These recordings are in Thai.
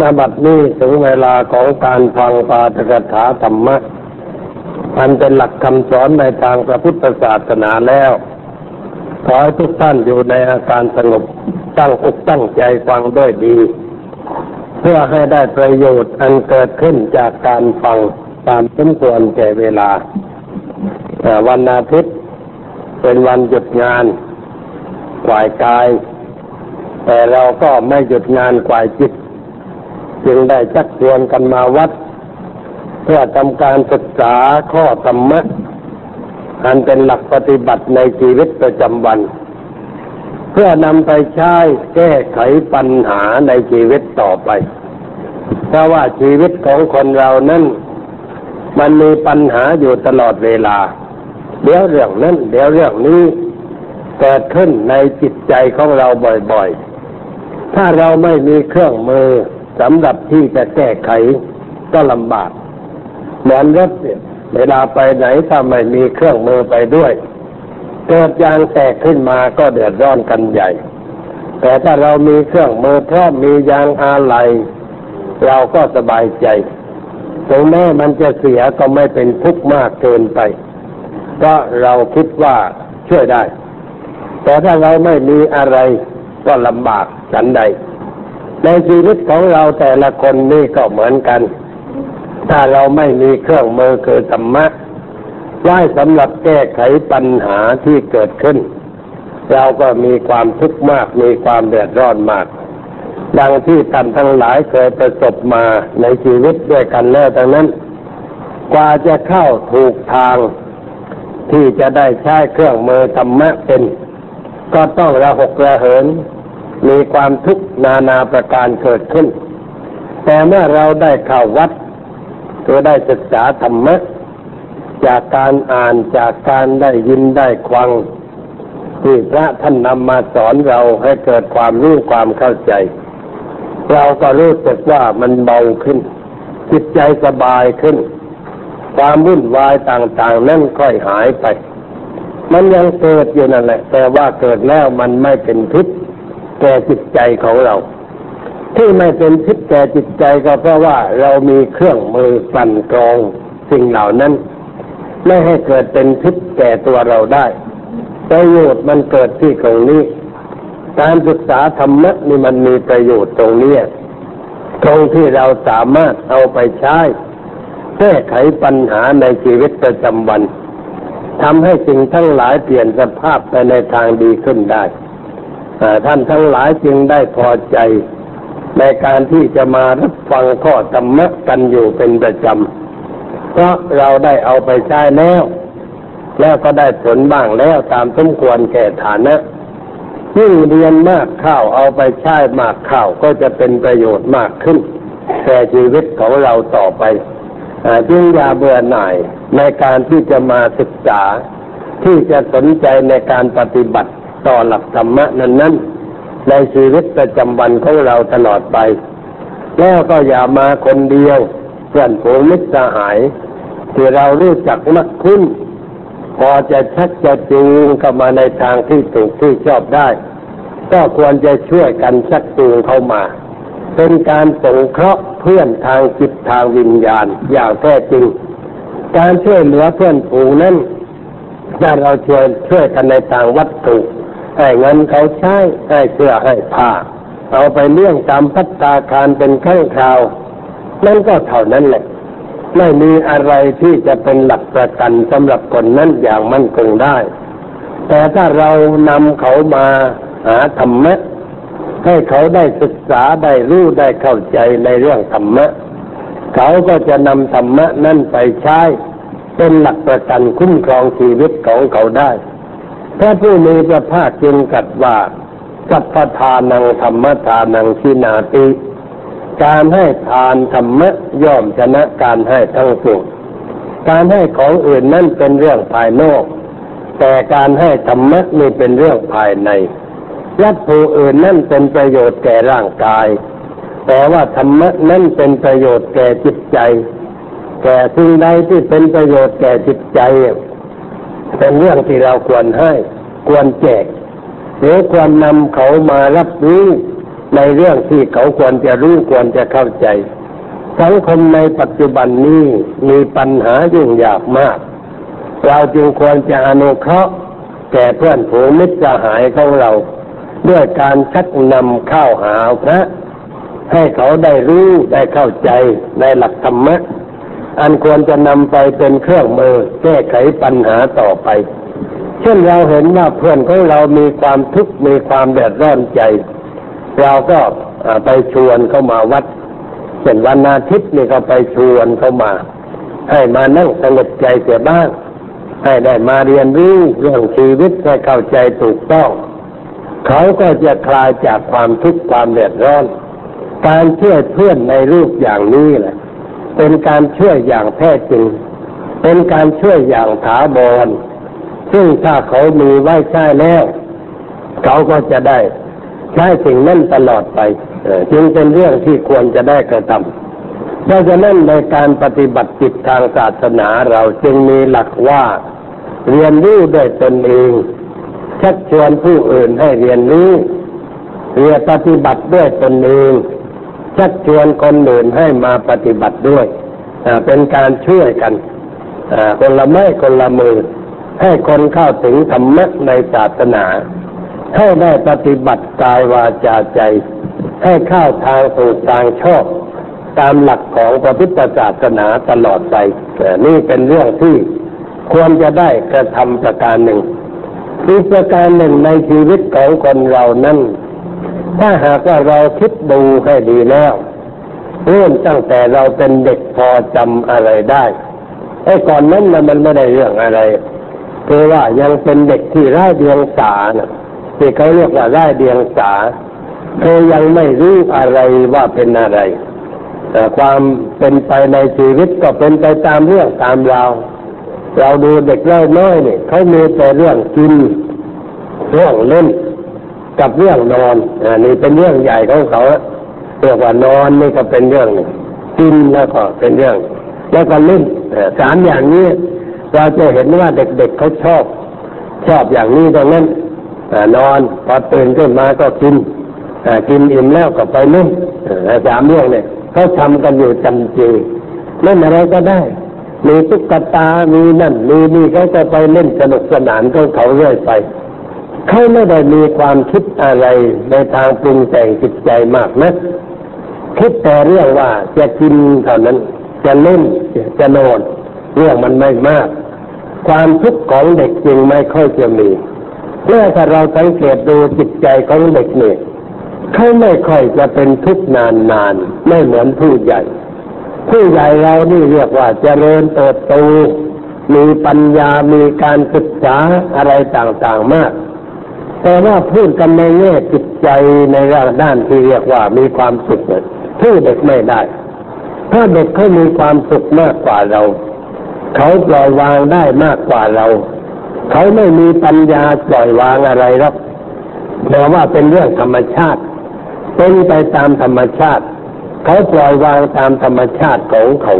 ณบัดนี้ถึงเวลาของการฟังปาฐกถาธรรมะอันเป็นหลักคำสอนในทางพระพุทธศาสนาแล้ว ขอให้ทุกท่านอยู่ในอาการสงบตั้งอกตั้งใจฟังด้วยดี เพื่อให้ได้ประโยชน์อันเกิดขึ้นจากการฟังตามสมควรแก่เวลา วันอาทิตย์เป็นวันหยุดงานกวายกาย แต่เราก็ไม่หยุดงานกวายจิต จึงได้ชักชวนกันมาวัด เพื่อทำการศึกษาข้อธรรมะอันเป็นหลักปฏิบัติในชีวิตประจำวัน เพื่อนำไปใช้แก้ไขปัญหาในชีวิตต่อไปเพราะว่าชีวิตของคนเรานั้นมันมีปัญหาอยู่ตลอดเวลา เดี๋ยวเรื่องนั้นเดี๋ยวเรื่องนี้เกิดขึ้นในจิตใจของเราบ่อยๆ ถ้าเราไม่มีเครื่องมือ สำหรับที่จะแก้ไขก็ลำบากเหมือนรถเนี่ยเวลาไปไหนถ้าไม่มีเครื่องมือไปด้วย เกิดยางแตกขึ้นมาก็เดือดร้อนกันใหญ่ แต่ถ้าเรามีเครื่องมือพร้อมมียางอะไหล่เราก็สบายใจถึงแม้มันจะเสียก็ไม่เป็นทุกข์มากเกินไปเพราะเราคิดว่าช่วยได้ แต่ถ้าเราไม่มีอะไรก็ลำบากฉันใด ในชีวิตของเราแต่ละคนนี่ก็เหมือนกัน ถ้าเราไม่มีเครื่องมือคือธรรมะไว้สำหรับแก้ไขปัญหาที่เกิดขึ้น เราก็มีความทุกข์มากมีความเดือดร้อนมาก ดังที่ท่านทั้งหลายเคยประสบมาในชีวิตด้วยกันแล้วดังนั้น กว่าจะเข้าถูกทาง ที่จะได้ใช้เครื่องมือธรรมะเป็น ก็ต้องระหกระเหิน มีความทุกข์นานาประการเกิดขึ้น แต่เมื่อเราได้เข้าวัดก็ได้ศึกษาธรรมะจากการอ่านจากการได้ยินได้ฟังที่พระท่านนำมาสอนเราให้เกิดความรู้ความเข้าใจ เราก็รู้สึกว่ามันเบาขึ้น จิตใจสบายขึ้น ความวุ่นวายต่าง ๆ นั่นค่อยหายไป มันยังเกิดอยู่นั่นแหละ แต่ว่าเกิดแล้วมันไม่เป็นพิษ แก่จิตใจของเรา ที่ไม่เป็นพิษแก่จิตใจก็เพราะว่าเรามีเครื่องมือกลั่นกรองสิ่งเหล่านั้น ไม่ให้เกิดเป็นพิษแก่ตัวเราได้ประโยชน์มันเกิดที่ตรงนี้ การศึกษาธรรมะนี่มันมีประโยชน์ตรงนี้ตรงที่เราสามารถเอาไปใช้แก้ไขปัญหาในชีวิตประจำวันทำให้สิ่งทั้งหลายเปลี่ยนสภาพไปในทางดีขึ้นได้ ท่านทั้งหลายจึงได้พอใจ ในการที่จะมารับฟังข้อธรรมะกันอยู่เป็นประจำเพราะเราได้เอาไปใช้แล้ว แล้วก็ได้ผลบ้างแล้วตามสมควรแก่ฐานะยิ่งเรียนมากข้าวเอาไปใช้มากข้าวก็จะเป็นประโยชน์มากขึ้นแก่ชีวิตของเราต่อไปจึงอย่าเบื่อหน่ายในการที่จะมาศึกษา ที่จะสนใจในการปฏิบัติ ต่อหลักธรรมะนั้นนั้นในชีวิตประจำวันของเราตลอดไป แล้วก็อย่ามาคนเดียวเพื่อนฝูงมิตรสหาย ที่เรารู้จักมักคุ้น พอจะชักจะจูงเข้ามาในทางที่ถูกที่ชอบได้ ก็ควรจะช่วยกันชักจูงเข้ามา เป็นการสงเคราะห์เพื่อนทางจิตทางวิญญาณอย่างแท้จริง การช่วยเหลือเพื่อนฝูงนั้นถ้าเราช่วยช่วยกันในทางวัตถุ ให้เงินเขาใช้ให้เสื้อให้ผ้าเอาไปเลี้ยงตามพัฒนาคารเป็นขั้งคราว นั่นก็เท่านั้นแหละ ไม่มีอะไรที่จะเป็นหลักประกันสำหรับคนนั้นอย่างมั่นคงได้ แต่ถ้าเรานำเขามาหาธรรมะให้เขาได้ศึกษาได้รู้ได้เข้าใจในเรื่องธรรมะ เขาก็จะนำธรรมะนั่นไปใช้เป็นหลักประกันคุ้มครองชีวิตของเขาได้ พระผู้มีพระภาคจึงกัดว่าสัพพทานังธรรมทานังชินาติการให้ทานธรรมะย่อมชนะการให้ทั้งสิ้นการให้ของอื่นนั่นเป็นเรื่องภายนอก แต่การให้ธรรมะนี่เป็นเรื่องภายในวัตถุอื่นนั่นเป็นประโยชน์แก่ร่างกาย แต่ว่าธรรมะนั่นเป็นประโยชน์แก่จิตใจ แก่สิ่งใดที่เป็นประโยชน์แก่จิตใจ เป็นเรื่องที่เราควรให้ควรแจก หรือควรนำเขามารับรู้ในเรื่องที่เขาควรจะรู้ควรจะเข้าใจ สังคมในปัจจุบันนี้มีปัญหายุ่งยากมาก เราจึงควรจะอนุเคราะห์แก่เพื่อนผูมิตรสหายของเรา ด้วยการชักนำเข้าหาพระ ให้เขาได้รู้ได้เข้าใจในหลักธรรมะ อันควรจะนำไปเป็นเครื่องมือแก้ไขปัญหาต่อไป เช่นเราเห็นว่าเพื่อนของเรามีความทุกข์มีความเดือดร้อนใจ เราก็ไปชวนเข้ามาวัดเช่นวันอาทิตย์นี่ก็ไปชวนเข้ามา ให้มานั่งสงบใจเสียบ้าง ให้ได้มาเรียนรู้เรื่องชีวิตให้เข้าใจถูกต้อง เขาก็จะคลายจากความทุกข์ความเดือดร้อน การช่วยเพื่อนในรูปอย่างนี้แหละ เป็นการช่วยอย่างแท้จริง เป็นการช่วยอย่างถาวรซึ่งถ้าเขามีไว้ใช้แล้ว เขาก็จะได้ใช้สิ่งนั้นตลอดไปจึงเป็นเรื่องที่ควรจะได้กระทำเพราะฉะนั้นในการปฏิบัติจิตทางศาสนาเราจึงมีหลักว่า เรียนรู้ด้วยตนเองชักชวนผู้อื่นให้เรียนรู้เรียนปฏิบัติด้วยตนเอง ชักชวนคนอื่นให้มาปฏิบัติด้วย เป็นการช่วยกันคนละไม้คนละมือ ให้คนเข้าถึงธรรมะในศาสนา ให้ได้ปฏิบัติกายวาจาใจ ให้เข้าทางถูกทางชอบตามหลักของพระพุทธศาสนาตลอดไปนี่เป็นเรื่องที่ควรจะได้กระทำประการหนึ่งอีกประการหนึ่งในชีวิตของคนเรานั้น ถ้าหากว่าเราคิดดูให้ดีแล้วเริ่มตั้งแต่เราเป็นเด็กพอจำอะไรได้ไอ้ก่อนนั้นมันไม่ได้เรื่องอะไรคือว่ายังเป็นเด็กที่ร่าเดียงสานะที่เขาเรียกว่าได้เดียงสาเธอยังไม่รู้อะไรว่าเป็นอะไรแต่ความเป็นไปในชีวิตก็เป็นไปตามเรื่องตามราวเราดูเด็กเล่าน้อยเนี่ยเขามีแต่เรื่องกินเรื่องเล่น กับเรื่องนอนอันนี้เป็นเรื่องใหญ่ของเขาเรียกว่านอนนี่ก็เป็นเรื่องหนึ่งกินแล้วก็เป็นเรื่อง แล้วก็เล่นสามอย่างนี้เราจะเห็นว่าเด็กๆเขาชอบ ชอบอย่างนี้ตรงนั้นนอนพอตื่นขึ้นมาก็กินกินอิ่มแล้วก็ไปเล่นสามเรื่องเนี่ยเขาทำกันอยู่จำจีเล่นอะไรก็ได้ มีตุ๊กตา มีนั่น มีนี่เขาจะไปเล่นสนุกสนานของเขาเรื่อยไป เขาไม่ได้มีความคิดอะไรในทางปรุงแต่งจิตใจมากนะคิดแต่เรื่องว่าจะกินเท่านั้น จะเล่นจะนอนเรื่องมันไม่มาก ความทุกข์ของเด็กจริงไม่ค่อยจะมีเมื่อถ้าเราสังเกตดูจิตใจของเด็กเนี่ยเขาไม่ค่อยจะเป็นทุกข์นานนานไม่เหมือนผู้ใหญ่ ผู้ใหญ่เรานี่เรียกว่าจเจริญเติบโตมีปัญญามีการศึกษาอะไรต่างๆมาก แต่ว่าพูดกันในแง่จิตใจในด้านที่เรียกว่ามีความสุขเนี่ยผู้เด็กไม่ได้ ถ้าเด็กเขามีความสุขมากกว่าเรา เขาปล่อยวางได้มากกว่าเรา เขาไม่มีปัญญาปล่อยวางอะไรหรอกแต่ว่าเป็นเรื่องธรรมชาติ เป็นไปตามธรรมชาติ เขาปล่อยวางตามธรรมชาติของเขา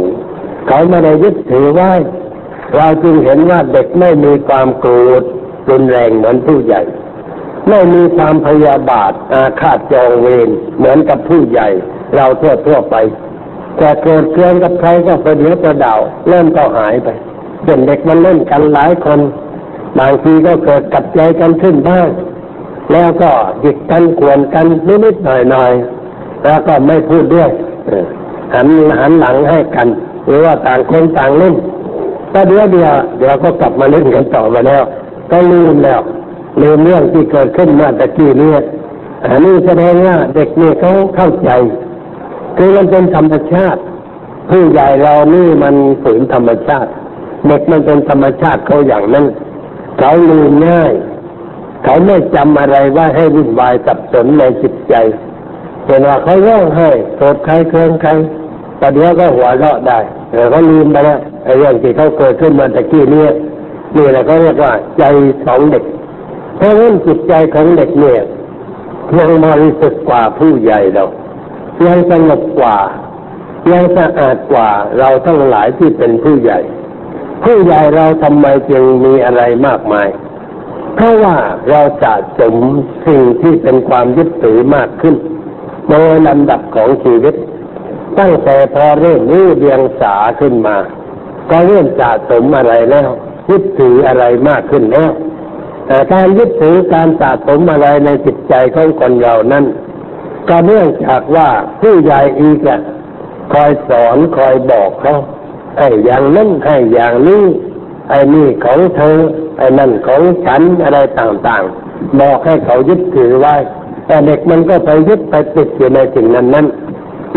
เขาไม่ได้ยึดถือไว้ เราจึงเห็นว่าเด็กไม่มีความโกรธรุนแรงเหมือนผู้ใหญ่ ไม่มีความพยาบาทอาฆาตจองเวรเหมือนกับผู้ใหญ่ เราทั่วทั่วไป แต่โกรธเคืองกับใครก็ประเดี๋ยวประดาวเริ่มก็หายไปเด็กเด็กมันเล่นกันหลายคน บางทีก็เกิดกัดใจกันขึ้นบ้าง แล้วก็หยิกกันกวนกันนิดๆหน่อยๆแล้วก็ไม่พูดด้วยหันหันหลังให้กัน หรือว่าต่างคนต่างเล่นก็เดี๋ยวเดียวเดี๋ยวก็กลับมาเล่นกันต่อมาแล้ว ก็ลืมแล้ว ลืมเรื่องที่เกิดขึ้นมาตะกี้นี้อันนี้แสดงว่าเด็กนี่เขาเข้าใจ คือมันเป็นธรรมชาติ ผู้ใหญ่เรานี่มันฝืนธรรมชาติ เด็กมันเป็นธรรมชาติเขาอย่างนั้นเขาลืมง่าย เขาไม่จำอะไรว่าให้วุ่นวายสับสนในจิตใจเห็นว่าเขาร้องไห้โกรธใครเครืองใครประเดี๋ยวก็หัวเราะได้แต่เขาลืมไปแล้วไอ้เรื่องที่เขาเกิดขึ้นมาตะกี้นี้นี่แหละเขาเรียกว่าใจของเด็ก เพราะฉะนั้นจิตใจของเด็กเนี่ยยังบริสุทธิ์กว่าผู้ใหญ่เรายังสงบกว่า ยังสะอาดกว่าเราทั้งหลายที่เป็นผู้ใหญ่ ผู้ใหญ่เราทำไมจึงมีอะไรมากมาย เพราะว่าเราสะสมสิ่งที่เป็นความยึดถือมากขึ้น โดยลำดับของชีวิต ตั้งแต่พอเริ่มรู้เรียงสาขึ้นมา ก็เริ่มสะสมอะไรแล้วยึดถืออะไรมากขึ้นแล้ว แต่การยึดถือการสะสมอะไรในจิตใจของคนเรานั้น ก็เนื่องจากว่าผู้ใหญ่อีกอะคอยสอนคอยบอกเขาไอ้อย่างนั้นให้อย่างนี้ไอ้นี่ของเธอไอ้นั่นของฉันอะไรต่างๆ บอกให้เขายึดถือไว้ แต่เด็กมันก็ไปยึดไปติดอยู่ในสิ่งนั้นนั้น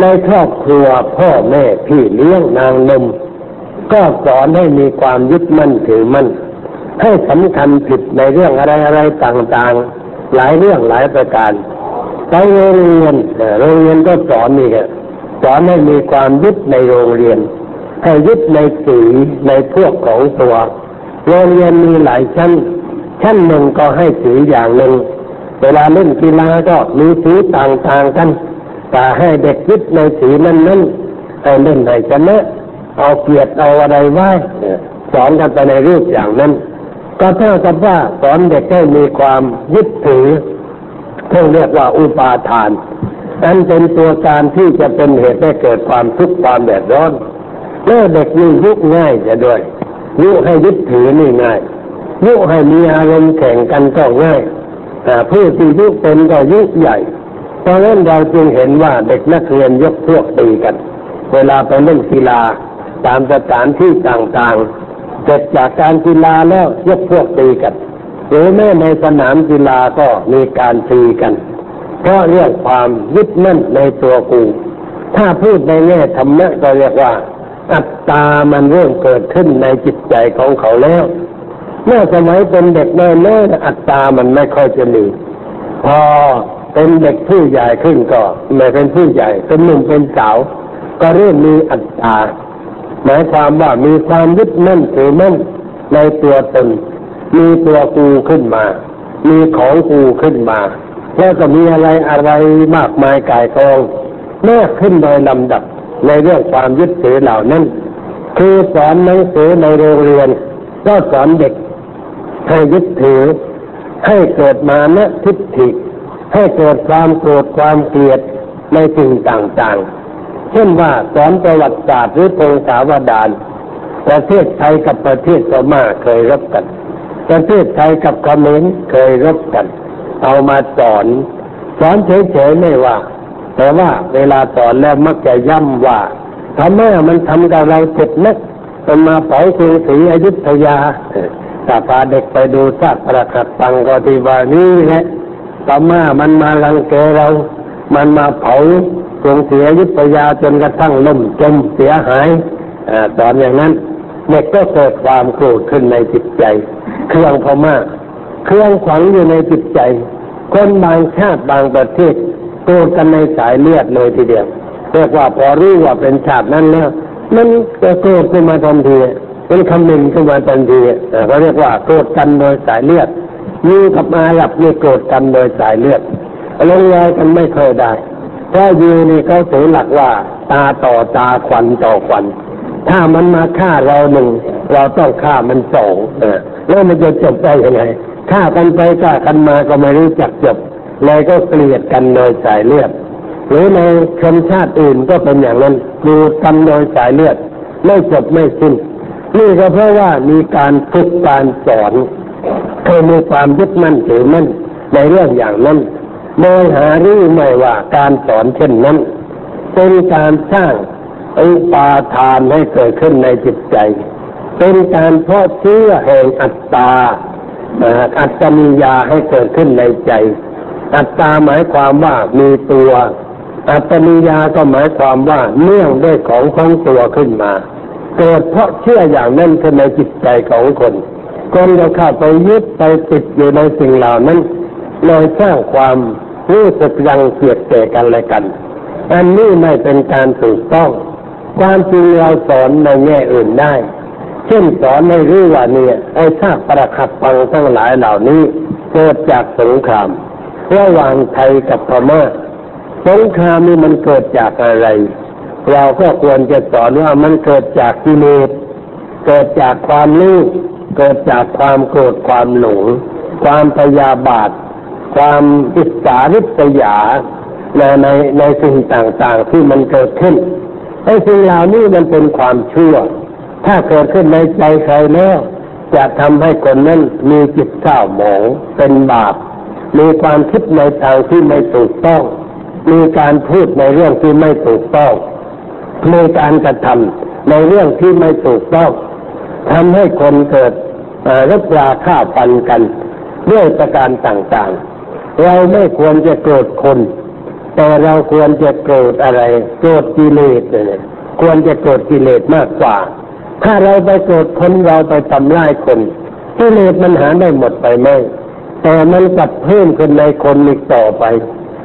ในครอบครัวพ่อแม่พี่เลี้ยงนางนมก็สอนให้มีความยึดมั่นถือมั่น ให้สำคัญผิดในเรื่องอะไรอะไรต่างๆ หลายเรื่องหลายประการไปโรงเรียนโรงเรียนก็สอนนี่แหละสอนให้มีความยึดในโรงเรียน ให้ยึดในสีในพวกของตัว โรงเรียนมีหลายชั้น ชั้นหนึ่งก็ให้สีอย่างหนึ่ง เวลาเล่นกีฬาก็มีสีต่างๆกัน แต่ให้เด็กยึดในสีนั้นนั้นให้เล่นให้ชนะเอาเกียรติเอาอะไรไว้สอนกันไปในรูปอย่างนั้น ก็เท่ากับว่าสอนเด็กให้มีความยึดถือที่เรียกว่าอุปาทานนั้นเป็นตัวการที่จะเป็นเหตุให้เกิดความทุกข์ความแดดร้อนเมื่อเด็กนี่ยุกง่ายจะด้วยยุให้ยึดถือนี่ง่ายยุให้มีอารมณ์แข่งกันก็ง่ายแต่ผู้ที่ยุเป็นก็ยุใหญ่ เพราะฉะนั้นเราจึงเห็นว่าเด็กนักเรียนยกพวกตีกัน เวลาไปเล่นกีฬาตามสถานที่ต่างๆ เสร็จจากการกีฬาแล้วยกพวกตีกันหรือแม้ในสนามกีฬาก็มีการตีกัน เพราะเรื่องความยึดมั่นในตัวกู ถ้าพูดในแง่ธรรมะก็เรียกว่า อัตตามันเริ่มเกิดขึ้นในจิตใจของเขาแล้ว เมื่อสมัยเป็นเด็กน้อยๆอัตตามันไม่ค่อยจะมีพอเป็นเด็กผู้ใหญ่ขึ้นก็ไม่เป็นผู้ใหญ่เป็นหนุ่มเป็นสาว ก็เริ่มมีอัตตา หมายความว่ามีความยึดมั่นถือมั่นในตัวตน มีตัวกูขึ้นมา มีของกูขึ้นมา แล้วก็มีอะไรอะไรมากมายกายกองมากขึ้นโดยลำดับในเรื่องความยึดถือเหล่านั้น คือสอนหนังสือในโรงเรียน ก็สอนเด็ก ให้ยึดถือ ให้เกิดมานะทิฏฐิให้เกิดความโกรธความเกลียดในสิ่งต่างๆ เช่นว่าสอนประวัติศาสตร์หรือพงศาวดารประเทศไทยกับประเทศพม่าเคยรบกัน ประเทศไทยกับเขมรเคยรบกัน เอามาสอนสอนเฉยๆไม่ว่า แต่ว่าเวลาสอนแล้วมักจะย้ำว่าพม่ามันทำกับเราเจ็บนักมันมาเผากรุงศรีอยุธยาถ้าพาเด็กไปดูซากปรักหักตังก็ที่ว่านี่แหละพม่ามันมาลังแกเรา มันมาเผา กรุงศรีอยุธยาจนกระทั่งล่มจมเสียหายอสอนอย่างนั้นเด็กก็เกิดความโกรธขึ้นในจิตใจ เครื่องพม่าเครื่องขวังอยู่ในจิตใจ คนบางชาติบางประเทศโกรธกันในสายเลือดเลยทีเดียวเรียกว่าพอรู้ว่าเป็นชาตินั้นแล้วมันก็โกรธขึ้นมาทันทีเป็นคำหนึ่งขึ้นมาทันทีเขาเรียกว่าโกรธกันโดยสายเลือดยูกับอาหรับนี่โกรธกันโดยสายเลือดลงรอยกันไม่เคยได้ เพราะยูนี่เขาถือหลักว่า ตาต่อตาควันต่อควันถ้ามันมาฆ่าเราหนึ่ง เราต้องฆ่ามันสองเออแล้วมันจะจบได้ยังไงฆ่ากันไปฆ่ากันมาก็ไม่รู้จักจบเลยก็เกลียดกันโดยสายเลือดหรือในชนชาติอื่นก็เป็นอย่างนั้นดูกันโดยสายเลือดไม่จบไม่สิ้นนี่ก็เพราะว่ามีการฝึกการสอนให้มีความยึดมั่นถือมั่นในเรื่องอย่างนั้น โดยหารู้ไม่ว่าการสอนเช่นนั้น เป็นการสร้างอุปาทานให้เกิดขึ้นในจิตใจ เป็นการเพาะเชื้อแห่งอัตตาอัตตมียาให้เกิดขึ้นในใจ อัตตาหมายความว่ามีตัว อัตตมียาก็หมายความว่าเนื่องด้วยของของตัวขึ้นมา เกิดเพราะเชื่ออย่างนั้นขึ้นในจิตใจของคน คนก็เข้าไปยึดไปติดอยู่ในสิ่งเหล่านั้น เลยสร้างความรู้สึกยังเกลียดแก่กันและกัน อันนี้ไม่เป็นการถูกต้อง ความจริงเราสอนในแง่อื่นได้ เช่นสอนในรู้ว่าเนี่ยไอ้ซากประคับปังทั้งหลายเหล่านี้เกิดจากสงครามระหว่างไทยกับพม่าสงครามนี่มันเกิดจากอะไร เราก็ควรจะสอนว่ามันเกิดจากกิเลสเกิดจากความรู้เกิดจากความโกรธความหลงความพยาบาท ความอิจฉาริษยาในในในสิ่งต่างๆที่มันเกิดขึ้นไอ้สิ่งเหล่านี้มันเป็นความชั่ว ถ้าเกิดขึ้นในใจใครแล้วจะทำให้คนนั้นมีจิตเศร้าหมองเป็นบาป มีความคิดในทางที่ไม่ถูกต้อง มีการพูดในเรื่องที่ไม่ถูกต้อง มีการกระทำในเรื่องที่ไม่ถูกต้องทำให้คนเกิดรักราฆ่าฟันกันด้วยประการต่างๆ เราไม่ควรจะโกรธคน แต่เราควรจะโกรธอะไร โกรธกิเลสเนี่ยควรจะโกรธกิเลสมากกว่า ถ้าเราไปโกรธคนเราไปทำร้ายคนกิเลสมันหาได้หมดไปไหมแต่มันกลับเพิ่มขึ้นในคนอีกต่อไป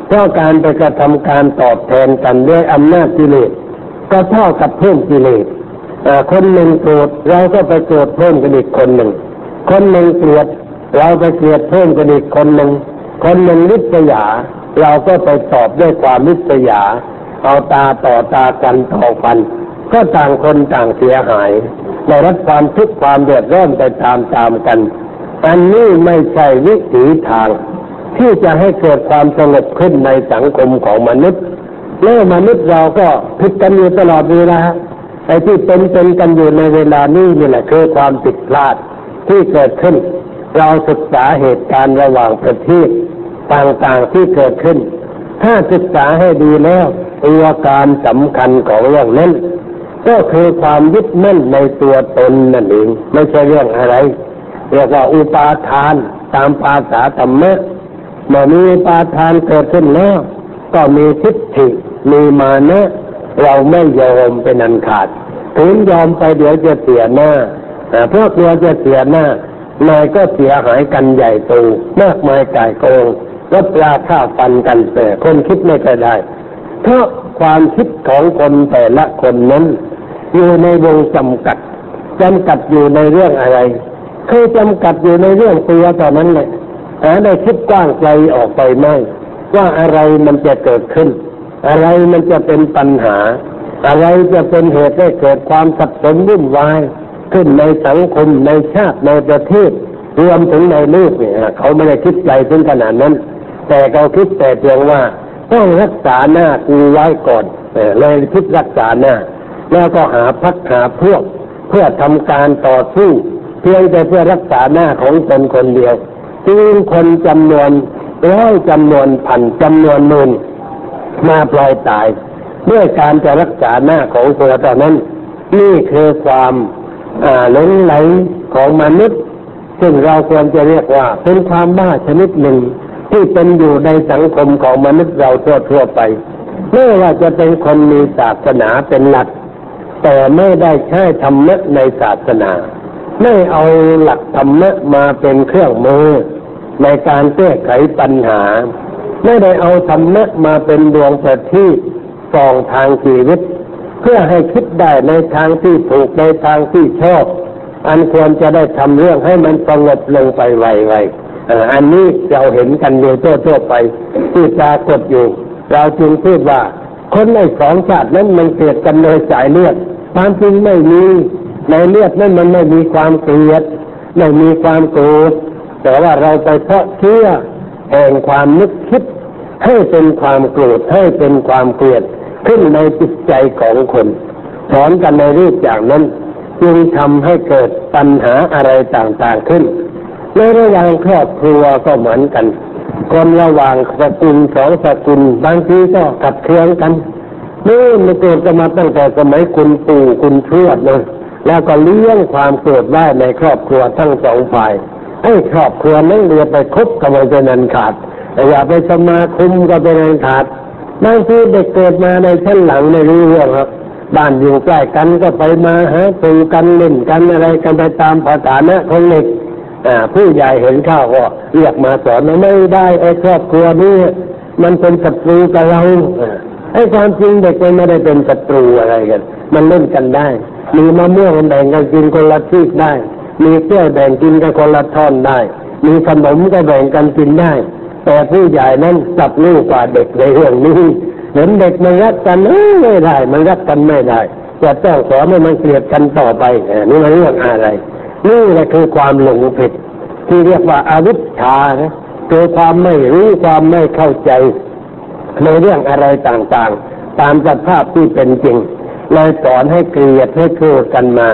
เพราะการไปกระทำการตอบแทนกันด้วยอำนาจกิเลสก็เท่ากับเพิ่มกิเลสคนหนึ่งโกรธเราก็ไปโกรธเพิ่มกันอีกคนหนึ่ง คนหนึ่งเกลียดเราไปเกลียดเพิ่มกันอีกคนหนึ่ง คนหนึ่งริษยา เราก็ไปตอบด้วยความริษยา เอาตาต่อตากันต่อฟัน ก็ต่างคนต่างเสียหายได้รับความทุกข์ความเดือดร้อนไปตามตามกัน อันนี้ไม่ใช่วิถีทาง ที่จะให้เกิดความสงบขึ้นในสังคมของมนุษย์เมื่อมนุษย์เราก็ผิดกันอยู่ตลอดเวลาไอ้ที่เป็นเป็นกันอยู่ในเวลานี้นี่แหละคือความผิดพลาดที่เกิดขึ้น เราศึกษาเหตุการณ์ระหว่างประเทศต่างๆที่เกิดขึ้น ถ้าศึกษาให้ดีแล้วตัวการสำคัญของเรื่องนั้นก็คือความยึดมั่นในตัวตนนั่นเองไม่ใช่เรื่องอะไร เรียกว่าอุปาทานตามภาษาธรรมะเมื่อมีอุปาทานเกิดขึ้นแล้ว ก็มีทิฏฐิมีมานะเราไม่ยอมเป็นอันขาดถึงยอมไปเดี๋ยวจะเสียหน้าเพราะกลัวจะเสียหน้า นายก็เสียหายกันใหญ่โตมากมายกายโกงลดราคาฟันกันแต่คนคิดไม่ได้ เพราะความคิดของคนแต่ละคนนั้น อยู่ในวงจำกัดจำกัดอยู่ในเรื่องอะไรคือจำกัดอยู่ในเรื่องตัวตอนนั้นแหละหาได้คิดกว้างไกลออกไปไหมว่าอะไรมันจะเกิดขึ้น อะไรมันจะเป็นปัญหา อะไรจะเป็นเหตุให้เกิดความสับสนวุ่นวาย ขึ้นในสังคมในชาติในประเทศ รวมถึงในโลกเนี่ยเขาไม่ได้คิดไกลถึงขนาดนั้น แต่เขาคิดแต่เพียงว่าต้องรักษาหน้ากูไว้ก่อนเลยคิดรักษาหน้า แล้วก็หาพักหาพวก เพื่อทำการต่อสู้ เพียงแต่เพื่อรักษาหน้าของตนคนเดียวจึงคนจำนวนร้อยจำนวนพันจำนวนหมื่นมาปล่อยตาย ด้วยการจะรักษาหน้าของตัวตอนนั้น นี่คือความ หลงไหลของมนุษย์ ซึ่งเราควรจะเรียกว่า เป็นความบ้าชนิดหนึ่ง ที่เป็นอยู่ในสังคมของมนุษย์เราทั่วทั่วไปไม่ว่าจะเป็นคนมีศาสนาเป็นหลัก แต่ไม่ได้ใช้ธรรมะในศาสนา ไม่เอาหลักธรรมะมาเป็นเครื่องมือ ในการแก้ไขปัญหา ไม่ได้เอาธรรมะมาเป็นดวงประทีปส่องทางชีวิต เพื่อให้คิด ได้ในทางที่ถูกในทางที่ชอบ อันควรจะได้ทำเรื่องให้มันสงบลงไปไวๆอันนี้เราเห็นกันอยู่ทั่วๆไปที่ปรากฏอยู่ เราจึงพูดว่า คนในสองชาตินั้นมันเกิดกันโดยสายเลือดความจริงไม่มีในเลือดนั้นมันไม่มีความเกลียดไม่มีความโกรธแต่ว่าเราไปเพาะเชื่อแห่งความนึกคิด ให้เป็นความโกรธให้เป็นความเกลียดขึ้นในจิตใจของคน สอนกันในรูปอย่างนั้น จึงทำให้เกิดปัญหาอะไรต่างๆขึ้น ในระหว่างครอบครัวก็เหมือนกัน คนระหว่างสกุลสองสกุลบางทีก็ขัดเคืองกันนี่มันเกิดกันมาตั้งแต่สมัยคุณปู่คุณทวดเลยแล้วก็เลี้ยงความโกรธได้ในครอบครัวทั้งสองฝ่ายให้ครอบครัวนั่งเรียไปคบกันไปเป็นอันขาดแต่อย่าไปสมาคุมก็เป็นอันขาดบางทีเด็กเกิดมาในชั้นหลังไม่รู้เรื่องครับ บ้านอยู่ใกล้กันก็ไปมาหาตูกันเล่นกันอะไรกันไปตามภาษานะของเด็กผู้ใหญ่เห็นข้าวก็เรียกมาสอนไม่ได้ไอ้ครอบครัวนี้มันเป็นศัตรูกับเราไอ้ความจริงเด็กมันไม่ได้เป็นศัตรูอะไรกัน มันเล่นกันได้ มีมะม่วงแบ่งกันกินคนละที่ได้ มีเสื้อแบ่งกินกันคนละท่อนได้ มีขนมก็แบ่งกันกินได้ แต่ผู้ใหญ่นั้นสับลูกกว่าเด็กในเรื่องนี้ เห็นเด็กมันรักกันไม่ได้ มันรักกันไม่ได้จะต้องสอนให้มันเกลียดกันต่อไปนี่มันเรื่องอะไร นี่แหละคือความหลงผิด ที่เรียกว่าอาวิชชานะคือความไม่รู้ความไม่เข้าใจในเรื่องอะไรต่างๆ ตามสภาพที่เป็นจริงเลยสอนให้เกลียดให้โกรธกันมา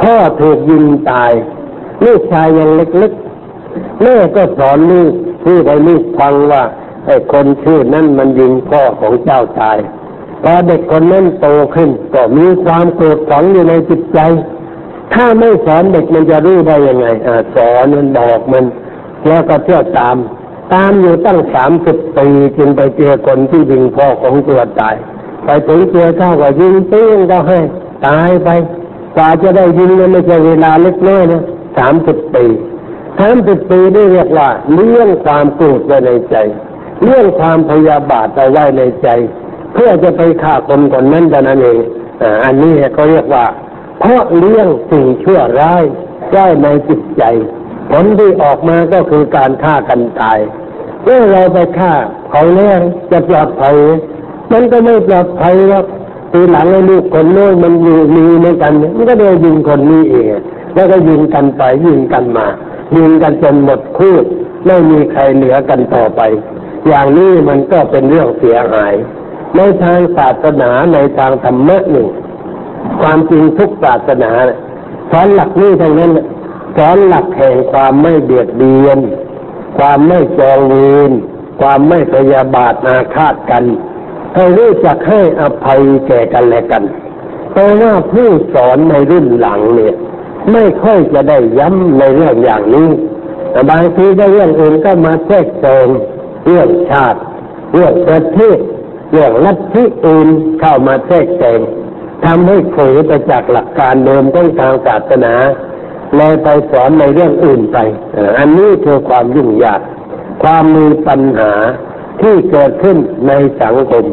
พ่อถูกยิงตายลูกชายยังเล็กๆแม่ก็สอนลูกพูดให้ลูกฟังว่า ไอ้คนชื่อนั้นมันยิงพ่อของเจ้าตายพอเด็กคนนั้นโตขึ้น ก็มีความโกรธฝังอยู่ในจิตใจ ถ้าไม่สอนเด็กมันจะรู้ได้ยังไงอสอนมันบอกมัน แล้วก็เที่ยวตาม ตามอยู่ตั้งสามสิบปีจึงไปเจอคนที่ยิงพ่อของตัวตาย ไปถึงเจอเข้าก็ยิงเตี้ยงก็ให้ตายไปกว่าจะได้ยิงเนี่ยไม่ใช่เวลาเล็กน้อยนะสามสิบปีสามสิบปีได้เรียกว่าเลี้ยงความโกรธไว้ในใจ เลี้ยงความพยาบาทเอาไว้ในใจ เพื่อจะไปฆ่าคนคนนั้นแต่นั้นเองอันนี้เขาเรียกว่า เพราะเลี้ยงสิ่งชั่วร้ายไว้ในจิตใจ ผลที่ออกมาก็คือการฆ่ากันตายเมื่อเราไปฆ่าเขาแล้วจะปลอดภัยมันก็ไม่ปลอดภัยหรอกทีหลังไอ้ลูกคนโน้นมันอยู่มีเหมือนกัน มันก็โดนยิงคนนี้เองแล้วก็ยิงกันไปยิงกันมายิงกันจนหมดคู่ไม่มีใครเหลือกันต่อไป อย่างนี้มันก็เป็นเรื่องเสียหาย ในทางศาสนาในทางธรรมะหนึ่งความจริงทุกศาสนาสอนหลักนี้ทั้งนั้นสอนหลักแห่งความไม่เบียดเบียน ความไม่จองเวรความไม่พยาบาทอาฆาตกันให้รู้จักให้อภัยแก่กันและกันแต่ว่าผู้สอนในรุ่นหลังเนี่ย ไม่ค่อยจะได้ย้ำในเรื่องอย่างนี้บางทีก็เรื่องอื่นก็มาแทรกแซง เรื่องชาติ เรื่องประเทศ เรื่องลัทธิอื่นเข้ามาแทรกแซงทำให้เผยไปจากหลักการเดิมต้องทางศาสนาเลยไปสอนในเรื่องอื่นไป อันนี้คือความยุ่งยาก ความมีปัญหาที่เกิดขึ้นในสังคม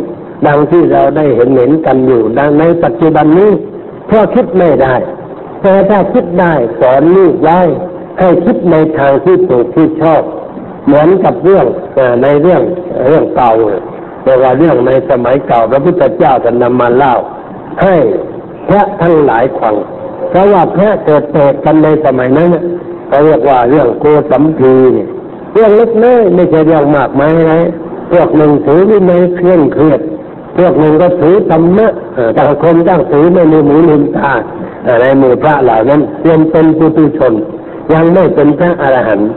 ดังที่เราได้เห็นเห็นกันอยู่ ดังในปัจจุบันนี้เพราะคิดไม่ได้ แต่ถ้าคิดได้สอนลูกไว้ให้คิดในทางที่ถูกที่ชอบ เหมือนกับเรื่องในเรื่องเรื่องเก่าแต่ว่าเรื่องในสมัยเก่าพระพุทธเจ้าจะนำมาเล่า ให้พระทั้งหลายฟังเพราะว่าพระเกิดเกิดกันในสมัยนั้นเขาเรียกว่าเรื่องโกสัมพีเนี่ยเรื่องเล็กน้อยไม่ใช่เรื่องมากมายอะไรพวกหนึ่งถือวินัยเคร่งเครียดพวกหนึ่งก็ถือธรรมะต่างคนต่างถือไม่มีหมูลืมตาในหมู่พระเหล่านั้นยังเป็นปุถุชน ยังไม่เป็นพระอรหันต์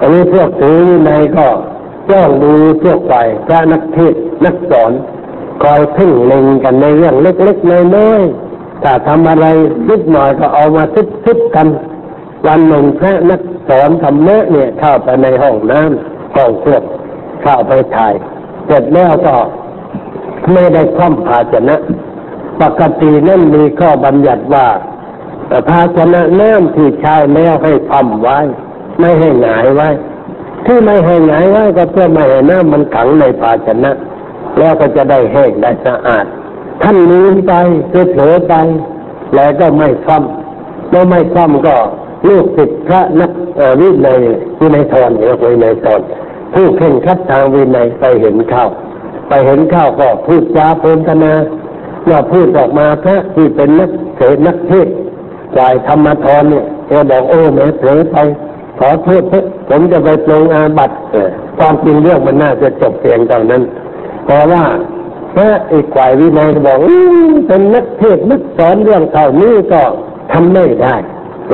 อันนี้พวกถือวินัยก็จ้องดูพวกฝ่ายพระนักเทศนักสอนคอยเพ่งเล็งกันในเรื่องเล็กๆน้อยๆถ้าทำอะไรนิดหน่อยก็เอามาทึบๆกัน วันหนึ่งพระนักสอนธรรมะเนี่ยเข้าไปในห้องน้ำห้องเครื่องเข้าไปถ่าย เสร็จแล้วก็ไม่ได้คว่ำภาชนะ ปกตินั่นมีข้อบัญญัติว่าภาชนะน้ำที่ใช้แล้วให้คว่ำไว้ ไม่ให้หงายไว้ ที่ไม่ให้หงายไว้ก็เพื่อไม่ให้น้ำมันขังในภาชนะ แล้วก็จะได้แห้งได้สะอาด ท่านลืมไปเผลอไป แล้วก็ไม่คว่ำเมื่อไม่คว่ำก็ลูกศิษย์พระนักวินัยวินัยทอนหรือวินัยทอนผู้เข่งคัดทางวินัยไปเห็นข้าวไปเห็นข้าวก็พูดจาโพนธนาว่าพูดออกมาพระที่เป็นนักเทศนักเทศจ่ายธรรมทรเนี่ยแกบอกโอ้แม่เผลอไป ขอโทษเถอะผมจะไปปรงอาบัตความจริงเรื่องมันน่าจะจบเพียงเท่านั้น เพราะว่าพระอีกฝ่ายวินัยบอกเป็นนักเทศนักสอนเรื่องเท่านี้ก็ทำไม่ได้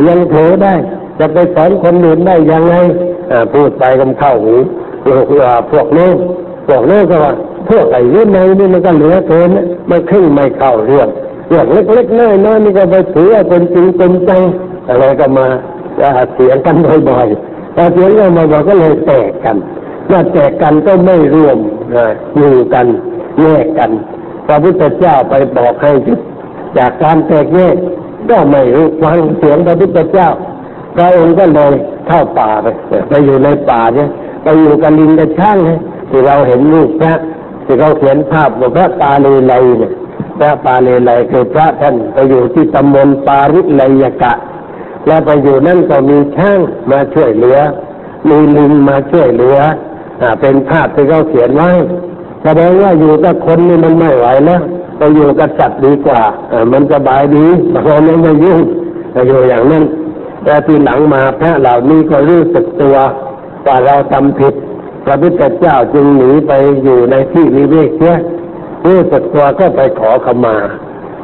ยังเผลอได้ จะไปสอนคนอื่นได้ยังไงพูดไปกันเข้าหูพวกพวกโน้นพวกโน้นก็ว่าพวกไอ้เรื่องในนี่มันก็เหลือเกินมันขึ้นไม่เข้าเรื่องเรื่องเล็กๆน้อยๆนี่ก็ไปถือเป็นจริงเป็นจังอะไรก็มา เสียงกันบ่อยๆพอเสียงกันมาบอกก็เลยแตกกันเมื่อแตกกันก็ไม่รวมอยู่กันแยกกัน พระพุทธเจ้าไปบอกให้ยุดจากการแตกแยกก็ไม่รู้ฟังเสียงพระพุทธเจ้าพระองค์ก็เลยเข้าป่าไปไปอยู่ในป่าเนี่ยไปอยู่กับลิงกับช้างเนี่ยที่เราเห็นรูปพระที่เขาเขียนภาพว่าพระปาเลไลเนี่ยพระปาเลไลคือพระท่านไปอยู่ที่ตำบลปาริไลยกะ แล้วไปอยู่นั่นก็มีช้างมาช่วยเหลือ มีลิงมาช่วยเหลืออ่าเป็นภาพที่เขาเขียนไว้แสดงว่าอยู่กับคนนี่มันไม่ไหวแล้วไปอยู่กับสัตว์ดีกว่าอ่ามันสบายดีบางคนไม่ยุ่งอยู่อย่างนั้นแต่ทีหลังมาพระเหล่านี้ก็รู้สึกตัวว่าเราทำผิดพระพุทธเจ้าจึงหนีไปอยู่ในที่วิเวกเสียรู้สึกตัวก็ไปขอขมา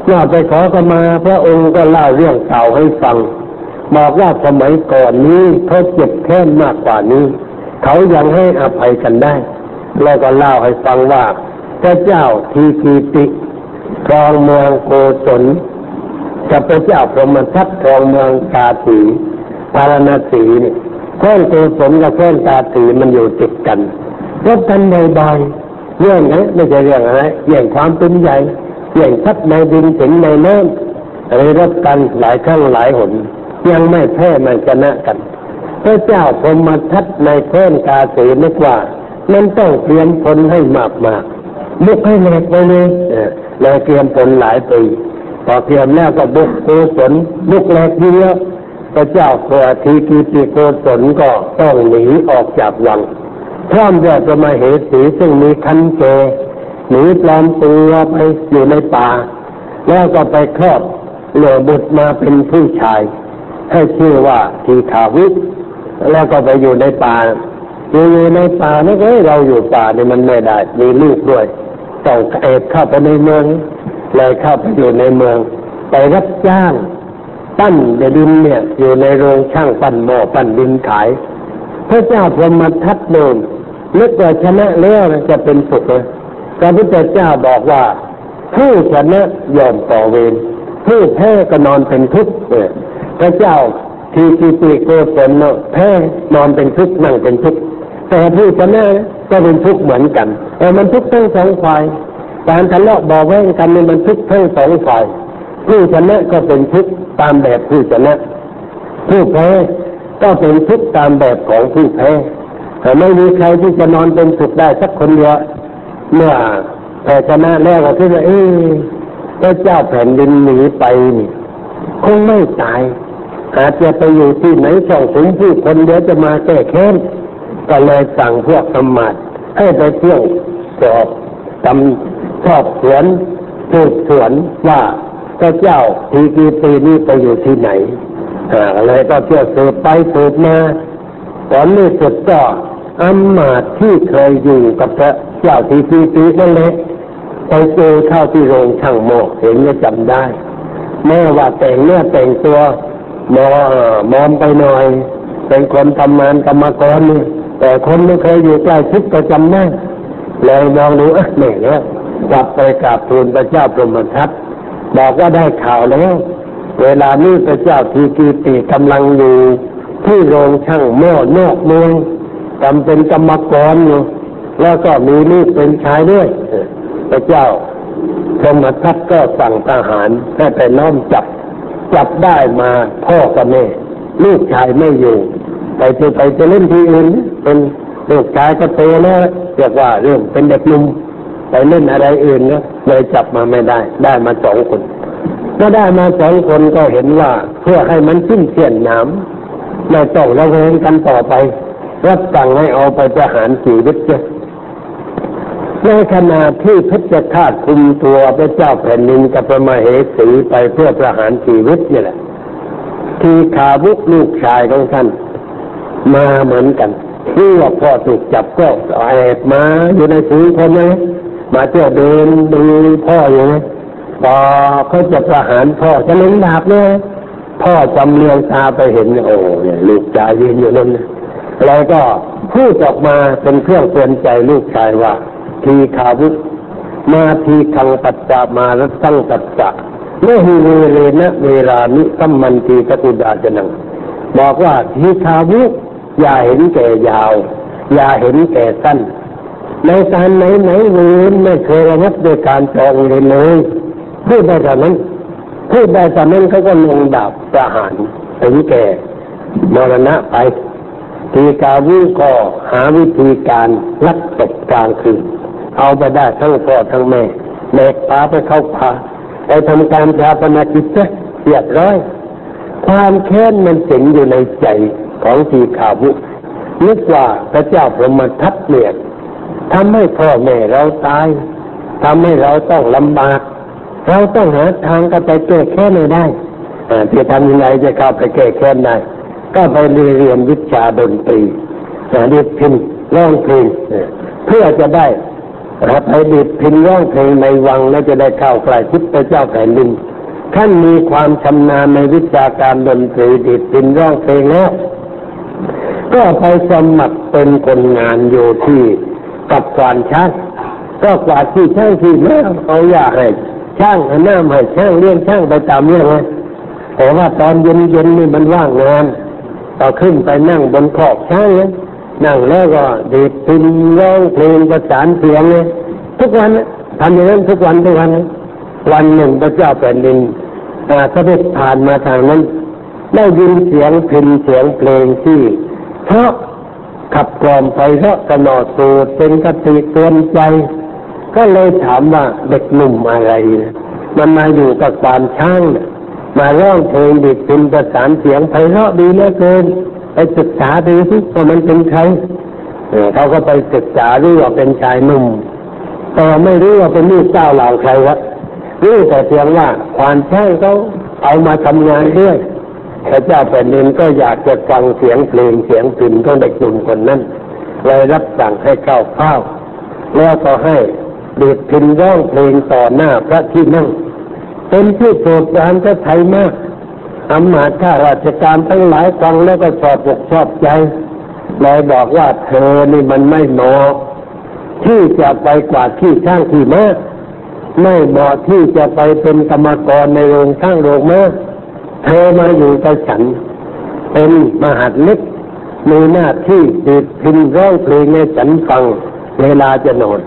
เมื่อไปขอขมา พระองค์ก็เล่าเรื่องเก่าให้ฟัง บอกว่าสมัยก่อนนี้เขาเจ็บแค้นมากกว่านี้ เขายังให้อภัยกันได้ แล้วก็เล่าให้ฟังว่า พระเจ้าทีกีติครองเมืองโกศลกับพระเจ้าพรหมทัตครองเมืองกาสีพารณสีนี่แคว้นโกศลกับแคว้นกาสีมันอยู่ติดกันรบกันบ่อยๆเรื่องนะไม่ใช่เรื่องอะไรเรื่องความเป็นใหญ่เรื่องทัดในดินถึงในน้ำอะไรรบกันหลายครั้งหลายหน ยังไม่แพ้ไม่ชนะกัน พระเจ้าพรหมทัตในแคว้นกาสีนึกว่า มันต้องเตรียมผลให้มากมากๆบุกให้แหลกไปเลยเออเลยเตรียมผลหลายปีพอเตรียมแล้วก็บุกโกศลบุกแหลกเยอะพระเจ้าโคทีกีติโกศลก็ต้องหนีออกจากวังพร้อมด้วยพระมเหสีซึ่งมีคันเกหนีปลอมตัวไปอยู่ในป่า แล้วก็ไปครอบเหลือบุตรมาเป็นผู้ชาย ให้ชื่อว่าทีขาวิทแล้วก็ไปอยู่ในป่าอยู่ในป่านี่เอ้เราอยู่ป่านี่มันไม่ได้ มีลูกด้วยต้องเอบเข้าไปในเมือง เลยเข้าไปอยู่ในเมือง ไปรับจ้างปั้นดินเนี่ย อยู่ในโรงช่างปั้นหม้อปั้นดินขาย พระเจ้าพรหมทัตโนนนึกว่าชนะแล้วจะเป็นสุขเลยพระพุทธเจ้าบอกว่า ผู้ชนะยอมต่อเวรผู้แพ้ก็นอนเป็นทุกข์เออ พระเจ้าทีกีติโกศลเนาะแพ้นอนเป็นทุกข์นั่งเป็นทุกข์แต่ผู้ชนะก็เป็นทุกข์เหมือนกันแต่มันทุกข์ทั้งสองฝ่ายการทะเลาะเบาแวงกันเนี่ยมันทุกข์ทั้งสองฝ่ายผู้ชนะก็เป็นทุกข์ตามแบบผู้ชนะผู้แพ้ก็เป็นทุกข์ตามแบบของผู้แพ้แต่ไม่มีใครที่จะนอนเป็นสุขได้สักคนเดียวเมื่อแพ้ชนะแล้วก็คิดว่าเออพระเจ้าแผ่นดินหนีไปนี่คงไม่ตาย อาจจะไปอยู่ที่ไหนช่องถึงผู้คนเดี๋ยวจะมาแก้แค้นก็เลยสั่งพวกตำมาดให้ไปเที่ยวสอบตำสอบสวนสืบสวนว่าพระเจ้าทีกีปีนี้ไปอยู่ที่ไหนอ่าเลยก็เที่ยวสืบไปสืบมาผลที่สุดก็อำมาตย์ที่เคยอยู่กับพระเจ้าทีกีปีนั่นแหละไปเจอเข้าที่โรงช่างหมอกเห็นก็จำได้ แม้ว่าแต่งเนื้อแต่งตัว มอมอมไปหน่อย เป็นคนทำงานกรรมกรนี่แต่คนไม่เคยอยู่ใกล้ชิดก็จำได้เลยมองดูเอ๊ะแม่เนี่ยกลับไปกราบทูลพระเจ้าพรหมทัตบอกว่าได้ข่าวแล้ว เวลานี้พระเจ้าทีกีติกำลังอยู่ ที่โรงช่างหม้อนอกเมืองทำเป็นกรรมกรอยู่แล้วก็มีลูกเป็นชายด้วย พระเจ้าพรหมทัตก็สั่งทหารให้ไปล้อมจับ จับได้มาพ่อกับแม่ ลูกชายไม่อยู่ ไปจะไปจะเล่นที่อื่นเป็นลูกชายก็โตแล้วเรียกว่าเรื่องเป็นเด็กหนุ่มไปเล่นอะไรอื่นนะเลยจับมาไม่ได้ ได้มาสองคนเมื่อได้มาสองคนก็เห็นว่าเพื่อให้มันสิ้นเสียนน้ำไม่ต้องระเวงกันต่อไป รับสั่งให้เอาไปประหารชีวิตเจ้ ในขณะที่เพชฌฆาตคุมตัวพระเจ้าแผ่นดินกับพระมเหสีไปเพื่อประหารชีวิตนี่แหละ ทีขาบุกลูกชายของท่านมาเหมือนกันที่ว่าพ่อถูกจับก็แอบมาอยู่ในฝูงคนเลยมาเที่ยวเดินดูพ่ออยู่ไงพอเขาจะประหารพ่อจะเล็งดาบเลยพ่อจำเลียงตาไปเห็นโอ้ยลูกชายยืนอยู่นั่นนะแล้วก็พูดออกมาเป็นเครื่องเตือนใจลูกชายว่า ทีขาวุมาทีคังปัจจามารัตั้งปัจจะเมื่อฮีเวเรนะเวลานิสัมมันทีกตุดาจนัง บอกว่าทีขาวุอย่าเห็นแก่ยาว อย่าเห็นแก่สั้น ในการไหนไหนเวนไม่เคยระงับโดยการจองเลยเลยพูดได้แต่นั้นพูดได้แต่นั้นเขาก็ลงดาบประหารถึงแก่มรณะไปทีกาวุก็หาวิธีการลักตบกลางคืน เอาไปได้ทั้งพ่อทั้งแม่แม่พาไปเข้าป่าไปทำการชาปนกิจเรียบร้อย ความแค้นมันสิงอยู่ในใจของทีขาวุนึกว่าพระเจ้าพรหมทัตเนี่ยทำให้พ่อแม่เราตายทำให้เราต้องลำบาก เราต้องหาทางก็ไปแก้แค้นได้จะทำยังไงจะเข้าไปแก้แค้นได้ ก็ไปเรียนวิชาดนตรีเรียนพินร้องเพลงเพื่อจะได้ ไปดิดพินร้องเพลงในวังแล้วจะได้เข้าใกล้พุทธเจ้าแผ่นดินท่านมีความชำนาญในวิชาการดนตรีดิดพินร้องเพลงแล้วก็ไปสมัครเป็นคนงานอยู่ที่กับกวานช้างก็กวาดที่ช่างที่แม่เอาอยากให้ช่างหน้าให้ช่างเลี้ยงช่างไปตามเรื่องไงแต่ว่าตอนเย็นเย็นนี่มันว่างงานต่อขึ้นไปนั่งบนขอบช่างเลย นั่งแล้วก็ดีดพินร้องเพลงประสานเสียงเลยทุกวันทำอย่างนั้นทุกวันทุกวันวันหนึ่งพระเจ้าแผ่นดินเสด็จผ่านมาทางนั้นได้ยินเสียงพินเสียงเพลงที่เพราะขับกล่อมไปเพราะกระหนอสูดเป็นกติเตือนใจ ก็เลยถามว่าเด็กหนุ่มอะไรมันมาอยู่กับควานช้างมาร้องเพลงดิบเป็นประสานเสียงไพเราะดีเหลือเกิน ไปศึกษาดูสิว่ามันเป็นใครเขาก็ไปศึกษารู้ว่าเป็นชายหนุ่มแต่ไม่รู้ว่าเป็นลูกเจ้าเหล่าใครวะรู้แต่เพียงว่าควานช้างเขาเอามาทำงานด้วยพระเจ้าแผ่นดินก็อยากจะฟังเสียงเพลงเสียงพินของเด็กหนุ่มคนนั้นเลยรับสั่งให้เข้าเฝ้าแล้วก็ให้ดีดพินร้องเพลงต่อหน้าพระที่นั่งเป็นที่โปรดปรานพระไทยมาก อำมาตย์ข้าราชการทั้งหลายฟังแล้วก็ชอบอกชอบใจเลยบอกว่าเธอนี่มันไม่เหมาะที่จะไปกว่าที่ช่างที่มาไม่เหมาะที่จะไปเป็นกรรมกรในโรงช่างโรงมาเธอมาอยู่กับฉัน เป็นมหาดเล็กมีหน้าที่ดีดพินร้องเพลงให้ฉันฟังเวลาจะนอน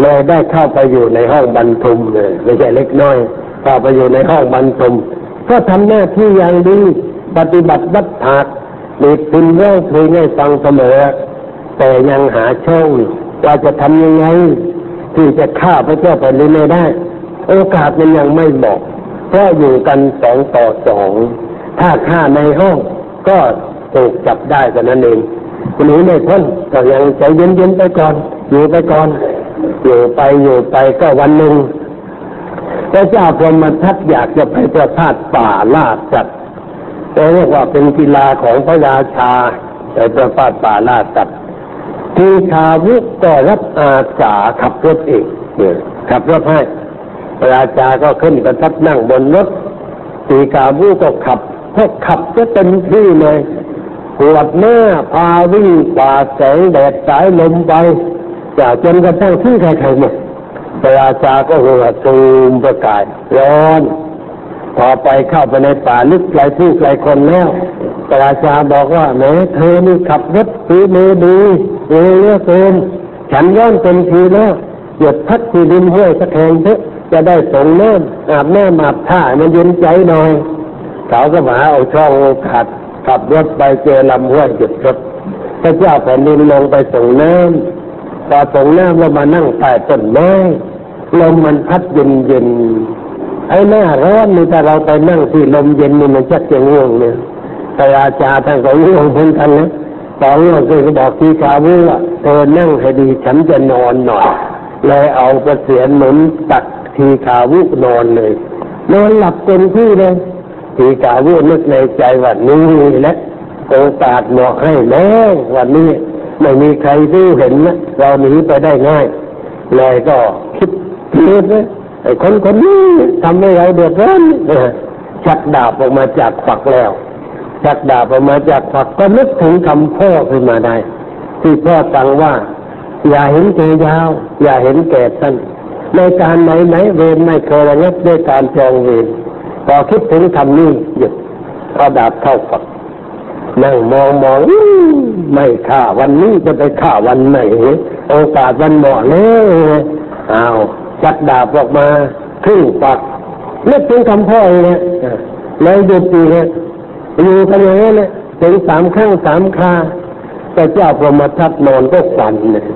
เลยได้เข้าไปอยู่ในห้องบรรทุมเลยไม่ใช่เล็กน้อยเข้าไปอยู่ในห้องบรรทุม ก็ทำหน้าที่อย่างดีปฏิบัติวัดถากดีดพินร้องเพลงให้ฟังเสมอ แต่ยังหาช่องว่าจะทำยังไงที่จะฆ่าพระเจ้าแผ่นดินไม่ได้ โอกาสมันยังไม่บอกเพราะอยู่กันสองต่อสองถ้าฆ่าในห้องก็ถูกจับได้กันนั่นเองหนีไม่พ้นก็ยังใจเย็นๆไปก่อน อยู่ไปก่อน อยู่ไปอยู่ไปก็วันหนึ่ง ระเจ้าพรหมทัตอยากจะไปประพาสป่าล่าสัตว์เรียกว่าเป็นกีฬาของพระราชาไปประพาสป่าล่าสัตว์ทีชาวุก็รับอาสาขับรถเองขับรถให้พระราชาก็ขึ้นประทับนั่งบนรถตีกาบูก็ขับพวกขับก็เต็มที่เลยปวดหน้าพาวิ่งป่าแสงแดดสายลมไปจากจนกระทั่งที่ใครๆหมด พระราชาก็หัวซูมประกาศร้อนพอไปเข้าไปในป่าลึกไกลผู้ไกลคนแล้วพระราชาบอกว่าแม้เธอนี่ขับรถฝีมือดีเร็วเลือเกินฉันย้อนเต็มทีแล้วหยุดพักที่ดินห้วยสักแห่งเถอะจะได้ส่งน้ำอาบน้ำอาบท่ามันเย็นใจหน่อยเขาก็มาเอาช่องขัดขับรถไปเจอลำห้วยหยุดรถพระเจ้าแผ่นดินลงไปส่งน้ำ พอส่งน้ำแล้วมานั่งใต้ต้นไม้ลมมันพัดเย็นเย็นไอ้หน้าร้อนนี่ถ้าเราไปนั่งที่ลมเย็นนี่มันชักจะง่วงเนี่ยแต่อาจารย์ท่านก็ง่วงเหมือนกันนะตอนนี้ก็บอกที่ชาวูว่าเธอนั่งให้ดีฉันจะนอนหน่อยเลยเอากระเสียนหนุนตักทีขาวุนอนเลยนอนหลับเต็มที่เลยทีขาวุนึกในใจว่านี่แหละโอกาสเหมาะให้แล้ววันนี้ ไม่มีใครรู้เห็นนะเราหนีไปได้ง่าย เลยก็คิดคิดนะไอ้คนคนนี้ทำให้เราเดือดร้อนชักดาบออกมาจากฝักแล้วชักดาบออกมาจากฝักก็นึกถึงคำพ่อขึ้นมาได้ ที่พ่อสั่งว่า อย่าเห็นแก่ยาว อย่าเห็นแก่สั้นในการไหนไหนเวรไม่เคยระงับด้วยการจองเวรพอคิดถึงคำนี้หยุดเอาดาบเข้าฝัก นั่งมองมองไม่ฆ่าวันนี้จะไปฆ่าวันไหน โอกาสวันเหมาะเลยอ้าวจักดาบออกมาครึ่งปักนึกถึงคำพ่อเนี่ยแล้วหยุดอีกเนี่ยอยู่กันอย่างนี้เลยถึงสามครั้งสามคาแต่เจ้าพรหมทัตนอนก็ฝันเนี่ย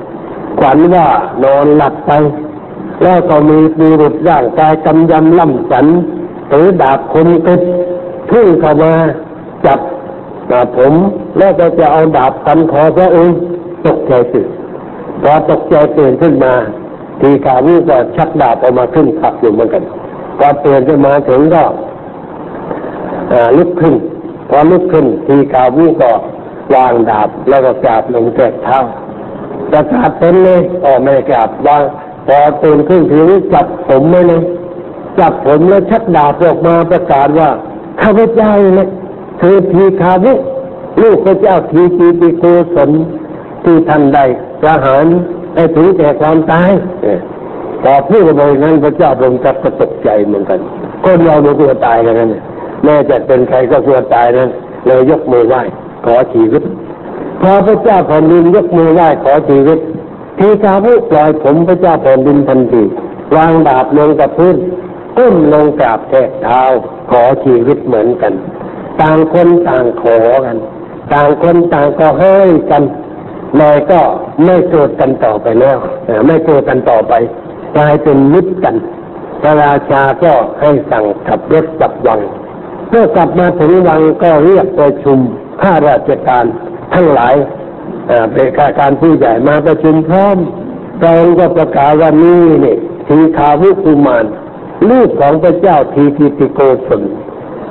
ฝันว่านอนหลับไป แล้วก็มีปีรุษร่างกายกำยำล่ำสันถือดาบคนก็พุ่งเข้ามาจับ ดาผม แล้วก็จะเอาดาบตันคอซะเองตกใจตื่นพอตกใจตื่นขึ้นมาทีขาวิ่ก็ชักดาบออกมาขึ้นขับอยู่เหมือนกันพอตื่นขึ้นมาถึงก็ลุกขึ้น พอลุกขึ้น ทีขาวิ่ก็วางดาบแล้วก็กราบลงแทบเท้าประกาศเป็นเลยอ๋อไม่ได้กราบวางพอตื่นขึ้นถึงจับผมไม่เลยจับผมแล้วชักดาบออกมาประกาศว่าข้าพเจ้าเนี่ย คือทีคาวุลูกพระเจ้าทีจีปิโกศลที่ท่านได้ประหารให้ถึงแก่ความตายพอพูดไปนั้นพระเจ้าทรงจับก็ตกใจเหมือนกัน คนเราไม่กลัวตายกันนั่นแม้จะเป็นใครก็กลัวตายนั้นเลยยกมือไหว้ขอชีวิตพอพระเจ้าแผ่นดินยกมือไหว้ขอชีวิตทีกาผู้ปล่อยผมพระเจ้าแผ่นดินทันทีวางดาบลงกับพื้นก้มลงกราบแทะเท้าขอชีวิตเหมือนกัน ต่างคนต่างขอกัน ต่างคนต่างก็ให้กันเลยก็ไม่โกรธกันต่อไปแล้วไม่โกรธกันต่อไปกลายเป็นมิตรกัน พระราชาก็ให้สั่งขับรถกลับวังเมื่อกลับมาถึงวังก็เรียกประชุมข้าราชการทั้งหลายเป็นข้าการผู้ใหญ่มาประชุมพร้อมตรงก็ประกาศว่านี่นี่ทีคาวุกุมารลูกของพระเจ้าทีกิติโกศล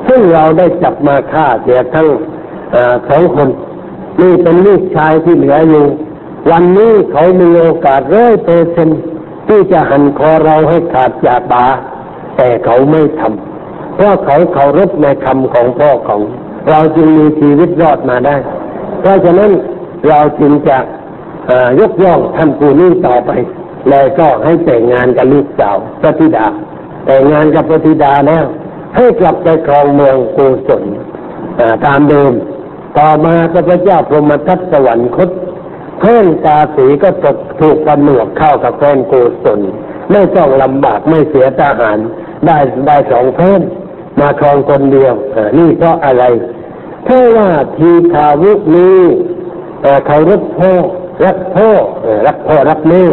ซึ่งเราได้จับมาฆ่าเสียทั้งสองคน นี่เป็นลูกชายที่เหลืออยู่ วันนี้เขามีโอกาสร้อยเปอร์เซนที่จะหันคอเราให้ขาดจากบาแต่เขาไม่ทำเพราะเขาเคารพในคำของพ่อของ เราจึงมีชีวิตรอดมาได้ เพราะฉะนั้นเราจึงจะยกย่องท่านผู้นี้ต่อไป แล้วก็ให้แต่งงานกับลูกสาวพระธิดา แต่งงานกับพระธิดาแล้ว ให้กลับไปครองเมืองโกศลตามเดิม ต่อมาพระเจ้าพรหมทัตสวรรคตเพื่อนตาสีก็ตกถูกกำหนวกเข้ากับแฟนโกศลไม่ต้องลำบากไม่เสียทหาร ได้ได้สองเพื่อนมาครองคนเดียวนี่เพราะอะไรเพราะว่าทีคาวุนี้เขารักพ่อรักพ่อรักพ่อรักแม่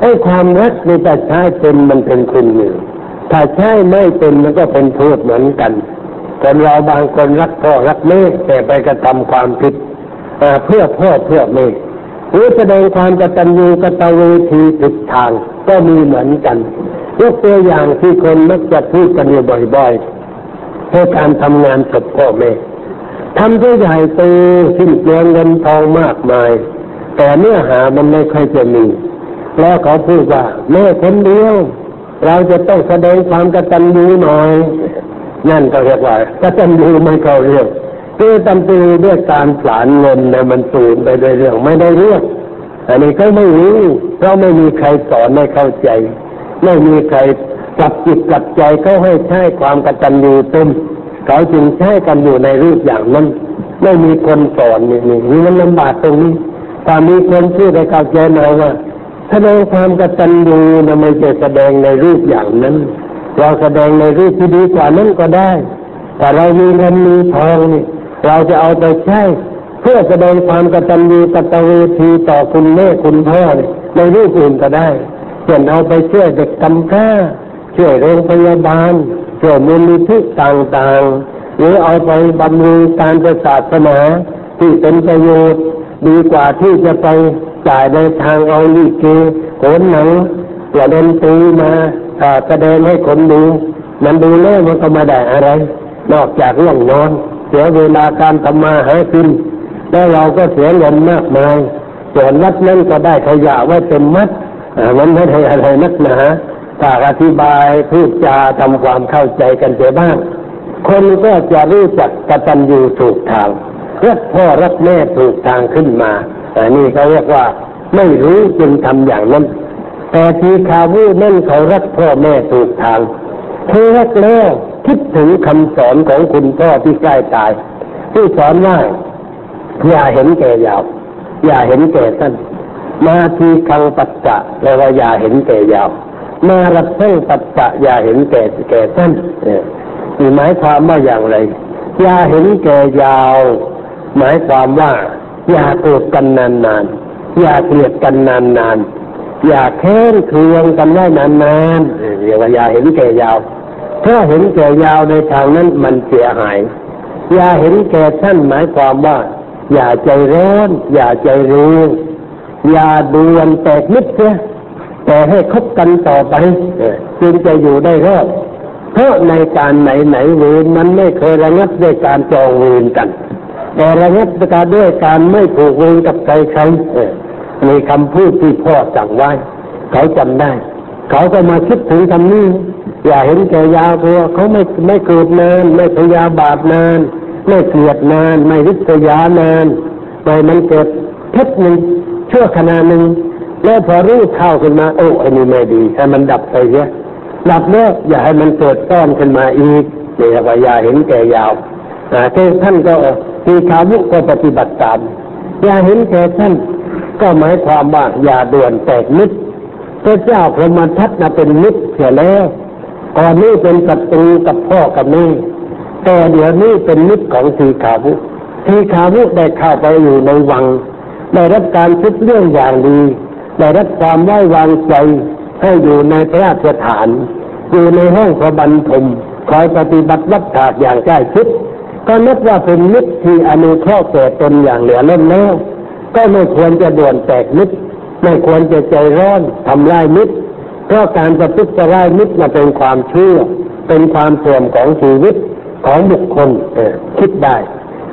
ไอ้ความรักในแต่ใช้เป็นมันเป็นคุณหนึ่ง ถ้าใช้ไม่เป็นมันก็เป็นโทษเหมือนกันคนเราบางคนรักพ่อรักแม่แต่ไปกระทำความผิดเพื่อพ่อเพื่อแม่หรือแสดงความกตัญญูกตเวทีผิดทางก็มีเหมือนกันยกตัวอย่างที่คนมักจะพูดกันอยู่บ่อยๆเพื่อการทำงานกับพ่อแม่ทำด้วยใหญ่โตสิ้นเปลืองเงินทองมากมาย แต่เนื้อหามันไม่ค่อยจะมี แล้วเขาพูดว่าแม่คนเดียว เราจะต้องแสดงความกตัญญูหน่อย นั่นก็เรียกว่ากตัญญูไม่เข้าเรื่องคือตันตูด้วยการสารเงินเนี่ยมันสูญไปโดยเรื่องไม่ได้เรื่องอันนี้ก็ไม่รู้เพราะไม่มีใครสอนให้เข้าใจ ไม่มีใครจับจิตจับใจเขาให้ใช้ความกตัญญูเต็มเขาจึงใช้กันอยู่ในรูปอย่างนั้น ไม่มีคนสอนนี่นี่มันลำบากตรงนี้ถ้ามีคนชื่อได้เข้าใจหน่อยว่า แสดงความกตัญญูนะไม่ใช่แสดงในรูปอย่างนั้น เราแสดงในรูปที่ดีกว่านั้นก็ได้ แต่เรามีเงินมีทองนี่ เราจะเอาไปใช้เพื่อแสดงความกตัญญูกตเวทีต่อคุณแม่คุณพ่อในรูปอื่นก็ได้เช่นเอาไปช่วยเด็กกำพร้าช่วยโรงพยาบาลช่วยมูลนิธิต่างๆ หรือเอาไปบำรุงการศาสนาที่เป็นประโยชน์ ดีกว่าที่จะไปจ่ายในทางเอาลีเกโขนหนังตัวดนตรีมาแสดงให้คนดูมันดูแล้วมันก็ไม่ได้อะไร นอกจากเรื่องนอน เสียเวลาการทำมาหากินแล้วเราก็เสียเงินมากมายส่วนวัดนั้นก็ได้ขยะไว้เต็มมัดมันไม่ได้อะไรนักหนาถ้าอธิบายพูดจาทำความเข้าใจกันเสียบ้าง คนก็จะรู้จักกตัญญูถูกทาง รักพ่อรักแม่ถูกทางขึ้นมาอันนี้เขาเรียกว่าไม่รู้จึงทำอย่างนั้น แต่ทีคาวูนั่นเขารักพ่อแม่ถูกทางเธอรักแล้วคิดถึงคำสอนของคุณพ่อที่ใกล้ตาย ที่สอนว่าอย่าเห็นแก่ยาว อย่าเห็นแก่สั้นมาทีคังปัจจะแปลว่าอย่าเห็นแก่ยาว มารับเส้นปัจจะอย่าเห็นแก่แก่สั้นนี่หมายความว่าอย่างไร อย่าเห็นแก่ยาว หมายความว่าอย่าโกรธกันนานๆ อย่าเกลียดกันนานๆ อย่าแค้นเคืองกันไว้นานๆเรียกว่าอย่าเห็นแก่ยาว ถ้าเห็นแก่ยาวในทางนั้นมันเสียหาย อย่าเห็นแก่ท่านหมายความว่า อย่าใจร้อน อย่าใจรู้อย่าดวนแตกนิดเสียแต่ให้คบกันต่อไปจึงจะอยู่ได้รอดเพราะในการไหนไหนเวรมันไม่เคยระงับด้วยการจองเวรกัน แต่ระงับการด้วยการไม่ผูกเวรกับใครใครมีคำพูดที่พ่อสั่งไว้ เขาจำได้ เขาก็มาคิดถึงคำนี้ อย่าเห็นแก่ยาวตัวเขาไม่ไม่เกิดนานไม่พยาบาทนานไม่เกลียดนานไม่ริษยานานไม่มันเกิดเพชรหนึ่งชั่วขณะหนึ่งแล้วพอรู้เข้าขึ้นมาโอ้อันนี้ไม่ดีให้มันดับไปเสียดับแล้วอย่าให้มันเกิดต้อนขึ้นมาอีกเดี๋ยวอย่าเห็นแก่ยาวอ่าท่านก็ ทีขาวุก็ปฏิบัติตาม อย่าเห็นแก่ท่านก็หมายความว่าอย่าด่วนแตกมิตรพระเจ้าพรหมทัตนะเป็นมิตรเสียแล้วก่อนนี้เป็นศัตรูกับพ่อกับแม่แต่เดี๋ยวนี้เป็นมิตรของทีขาวุทีขาวุได้เข้าไปอยู่ในวังได้รับการคิดเรื่องอย่างดีได้รับความไว้วางใจให้อยู่ในพระราชฐาน อยู่ในห้องพระบรรทมคอยปฏิบัติรับถากอย่างใกล้ชิด ก็นับว่าเป็นมิตรที่อนุเคราะห์แก่ตนอย่างเหลือล้นแล้วก็ไม่ควรจะด่วนแตกมิตรไม่ควรจะใจร้อนทำลายมิตรเพราะการประพฤติร้ายมิตรมาเป็นความเชื่อเป็นความเสื่อมของชีวิตของบุคคลเออคิดได้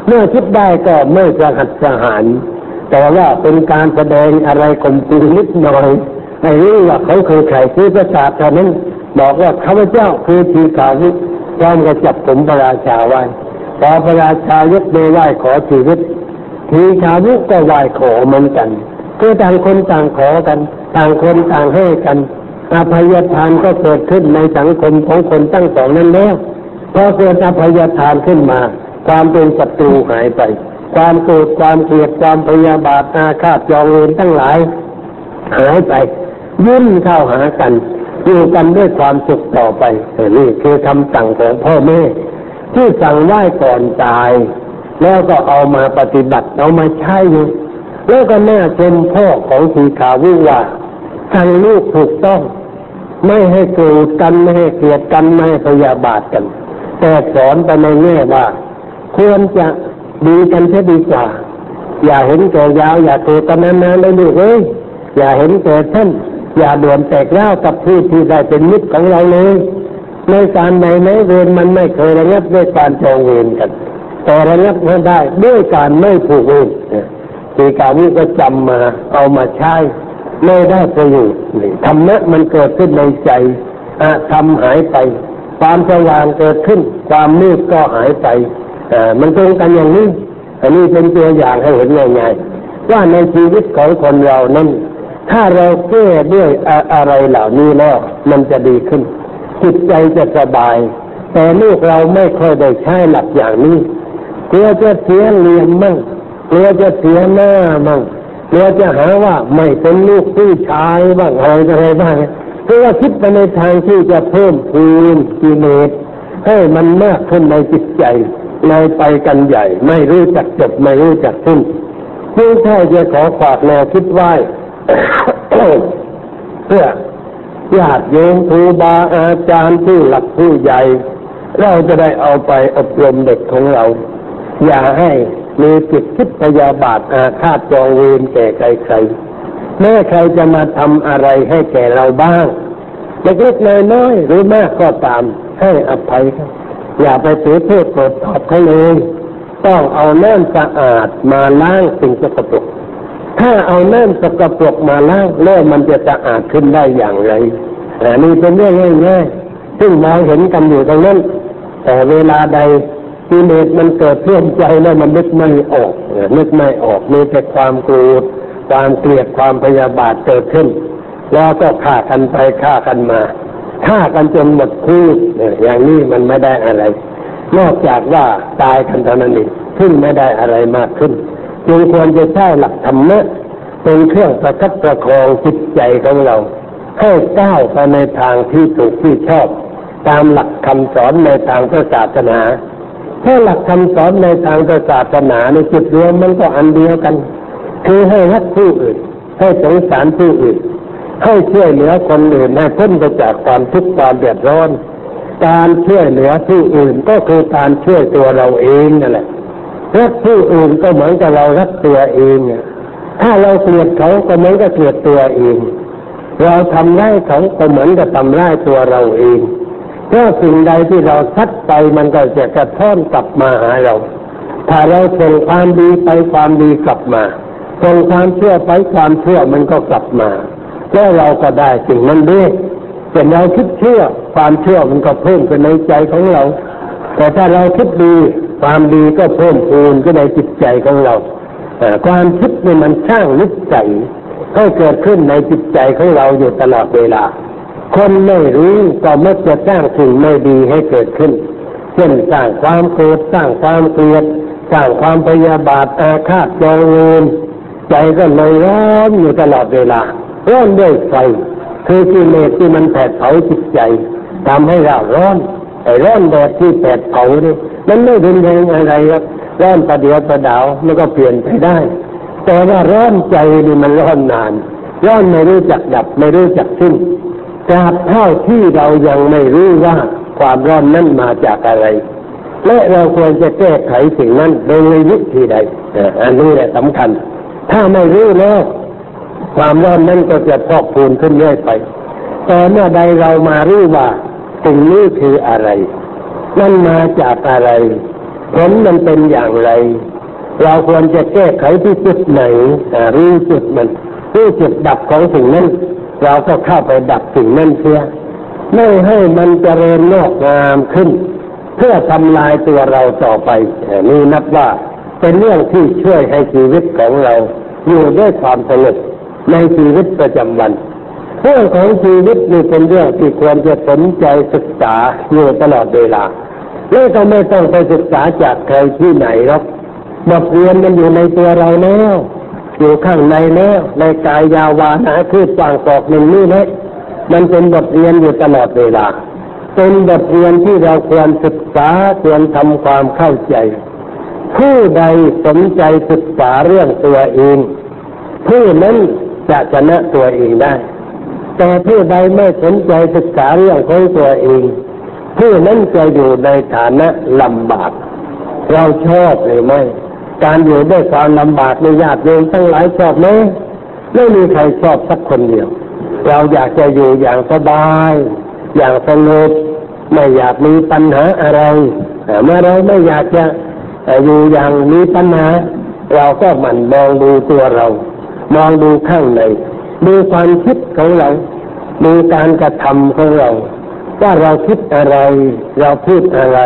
เมื่อคิดได้ก็ไม่จะหัดสหารแต่ว่าเป็นการแสดงอะไรข่มขืนนิดหน่อยให้รู้ว่าเขาเคยไข่คือประสาทเท่านั้นบอกว่าข้าพเจ้าคือทีขาวิพร้อมกับจับผมพระราชาไว้ พอพระราชายกมือไหว้ขอชีวิต ทีขาวุก็ไหว้ขอเหมือนกันคือต่างคนต่างขอกัน ต่างคนต่างให้กันอภัยทานก็เกิดขึ้นในสังคมของคนตั้งสองนั้นแล้วพอเกิดอภัยทานขึ้นมา ความเป็นศัตรูหายไป ความโกรธความเกลียดความพยาบาทอาฆาตจองเวรทั้งหลายหายไปยื่นเข้าหากันอยู่กันด้วยความสุขต่อไปนี่คือคำสั่งของพ่อแม่ ที่สั่งไหว้ก่อนตาย แล้วก็เอามาปฏิบัติเอามาใช้แล้วก็น่าชมพ่อของสีขาวิว่าสั่งลูกถูกต้อง ไม่ให้โกรธกันไม่ให้เกลียดกันไม่ให้พยาบาทกัน แต่สอนไปในแง่ว่า ควรจะดีกันเสียดีกว่า อย่าเห็นแก่ยาว อย่าเกิดกันนานๆเลยลูกเอ้ยอย่าเห็นแก่ท่านอย่าด่วนแตกเล่ากับผู้ที่ได้เป็นมิตรของเราเลย ในการใดในเวรมันไม่เคยระงับด้วยการจองเวรกัน แต่ระงับมาได้ด้วยการไม่ผูกเวรทีการนี้ก็จำมาเอามาใช้ไม่ได้ประโยชน์ธรรมะมันเกิดขึ้นในใจอะทำหายไป ความสว่างเกิดขึ้น ความมืดก็หายไปอ่ามันตรงกันอย่างนี้อันนี้เป็นตัวอย่างให้เห็นง่ายๆว่าในชีวิตของคนเรานั้น ถ้าเราแก้ด้วยอะไรเหล่านี้แล้วมันจะดีขึ้น จิตใจจะสบาย แต่ลูกเราไม่ค่อยได้ใช้หลักอย่างนี้กลัวจะเสียเรียนมั่งกลัวจะเสียหน้ามั่งกลัวจะหาว่าไม่เป็นลูกผู้ชายบ้างอะไรอะไรบ้างเพราะว่าคิดไปในทางที่จะเพิ่มพูนกิเลสให้มันมากขึ้นในจิตใจเลยไปกันใหญ่ ไม่รู้จักจบไม่รู้จักสิ้นนี่ถ้าจะขอฝากแนวคิดไว้เพื่อ ญาติโยมครูบาอาจารย์ผู้หลักผู้ใหญ่ เราจะได้เอาไปอบรมเด็กของเรา อย่าให้มีจิตคิดพยาบาทอาฆาตจองเวรแก่ใครๆแม้ใครจะมาทำอะไรให้แก่เราบ้างเล็กๆน้อยๆหรือมากก็ตามให้อภัยครับอย่าไปเสียเพื่อโกรธตอบเขาเลย ต้องเอาน้ำสะอาดมาล้างสิ่งสกปรก ถ้าเอาน้ำสกปรกมาล้างแล้วมันจะสะอาดขึ้นได้อย่างไรแต่นี่เป็นเรื่องง่ายๆซึ่งมองเห็นกันอยู่ตรงนั้น แต่เวลาใดกิเลสมันเกิดเพื่อใจแล้วมันนึกไม่ออกนึกไม่ออกมีแต่ความโกรธความเกลียดความพยาบาทเกิดขึ้น แล้วก็ฆ่ากันไปฆ่ากันมาฆ่ากันจนหมดคู่อย่างนี้มันไม่ได้อะไร นอกจากว่าตายกันเท่านั้นเองซึ่งไม่ได้อะไรมากขึ้น จึงควรจะใช้หลักธรรมะเป็นเครื่องประคับประคองจิตใจของเรา ให้ก้าวไปในทางที่ถูกที่ชอบ ตามหลักคำสอนในทางพระศาสนาถ้าหลักคำสอนในทางพระศาสนาในจุดรวมมันก็อันเดียวกัน คือให้รักผู้อื่น ให้สงสารผู้อื่น ให้ช่วยเหลือคนอื่นให้พ้นไปจากความทุกข์ความเดือดร้อน การช่วยเหลือผู้อื่นก็คือการช่วยตัวเราเองนั่นแหละ รักผู้อื่นก็เหมือนกับเรารักตัวเองถ้าเราเกลียดเขาก็เหมือนกับเกลียดตัวเอง เราทำร้ายเขาก็เหมือนกับทำร้ายตัวเราเองเพราะสิ่งใดที่เราทัดไปมันก็จะกระท้อนกลับมาหาเรา ถ้าเราส่งความดีไปความดีกลับมาส่งความเชื่อไปความเชื่อมันก็กลับมาแล้วเราก็ได้สิ่งนั้นด้วยแต่เราคิดเชื่อความเชื่อมันก็เพิ่มขึ้นในใจของเรา แต่ถ้าเราคิดดีความดีก็เพิ่มพูนขึ้นในจิตใจของเราความคิดนี่มันสร้างนิสัยให้เกิดขึ้นในจิตใจของเราอยู่ตลอดเวลา คนไม่รู้ก็มักจะสร้างสิ่งไม่ดีให้เกิดขึ้น เช่นสร้างความโกรธสร้างความเกลียดสร้างความพยาบาทอาฆาตจองเวรใจก็เลยร้อนอยู่ตลอดเวลาร้อนด้วยไฟคือกิเลสที่มันแผดเผาจิตใจทำให้เราร้อน ไอ้ร้อนแดดที่แผดเผานี่มันไม่เป็นแรงอะไรครับร้อนประเดียวประดาวมันก็เปลี่ยนไปได้ แต่ว่าร้อนใจนี่มันร้อนนาน ร้อนไม่รู้จักดับไม่รู้จักสิ้นตราบเท่าที่เรายังไม่รู้ว่าความร้อนนั้นมาจากอะไร และเราควรจะแก้ไขสิ่งนั้นโดยวิธีใดอันนี้แหละสำคัญ ถ้าไม่รู้แล้วความร้อนนั้นก็จะพอกพูนขึ้นเรื่อยไป แต่เมื่อใดเรามารู้ว่า สิ่งนี้คืออะไรนั่นมาจากอะไร ผลมันเป็นอย่างไร เราควรจะแก้ไขที่จุดไหนรู้จุดมันรู้จุดดับของสิ่งนั้น เราก็เข้าไปดับสิ่งนั้นเสียไม่ให้มันเจริญงอกงามขึ้น เพื่อทำลายตัวเราต่อไปนี่นับว่าเป็นเรื่องที่ช่วยให้ชีวิตของเรา อยู่ด้วยความสงบในชีวิตประจำวัน รื่องของชีวิตนี่เป็นเรื่องที่ควรจะสนใจศึกษาอยู่ตลอดเวลาและก็ไม่ต้องไปศึกษาจากใครที่ไหนหรอกบทเรียนมันอยู่ในตัวเราแล้วอยู่ข้างในแล้วในกายยาวานาคือวางกอกหนึ่งนี่นะมันเป็นบทเรียนอยู่ตลอดเวลา เป็นบทเรียนที่เราควรศึกษาควรทำความเข้าใจ ผู้ใดสนใจศึกษาเรื่องตัวเอง ผู้นั้นจะชนะตัวเองได้ แต่ผู้ใดไม่สนใจศึกษาเรื่องของตัวเองผู้นั้นจะอยู่ในฐานะลำบาก เราชอบหรือไม่ การอยู่ด้วยความลำบากในญาติโยมทั้งหลายชอบไหมไม่มีใครชอบสักคนเดียว เราอยากจะอยู่อย่างสบาย อย่างสงบไม่อยากมีปัญหาอะไรเมื่อเราไม่อยากจะอยู่อย่างมีปัญหา เราก็หมั่นมองดูตัวเรา มองดูข้างใน ดูความคิดของเราดูการกระทำของเรา ว่าเราคิดอะไร เราพูดอะไร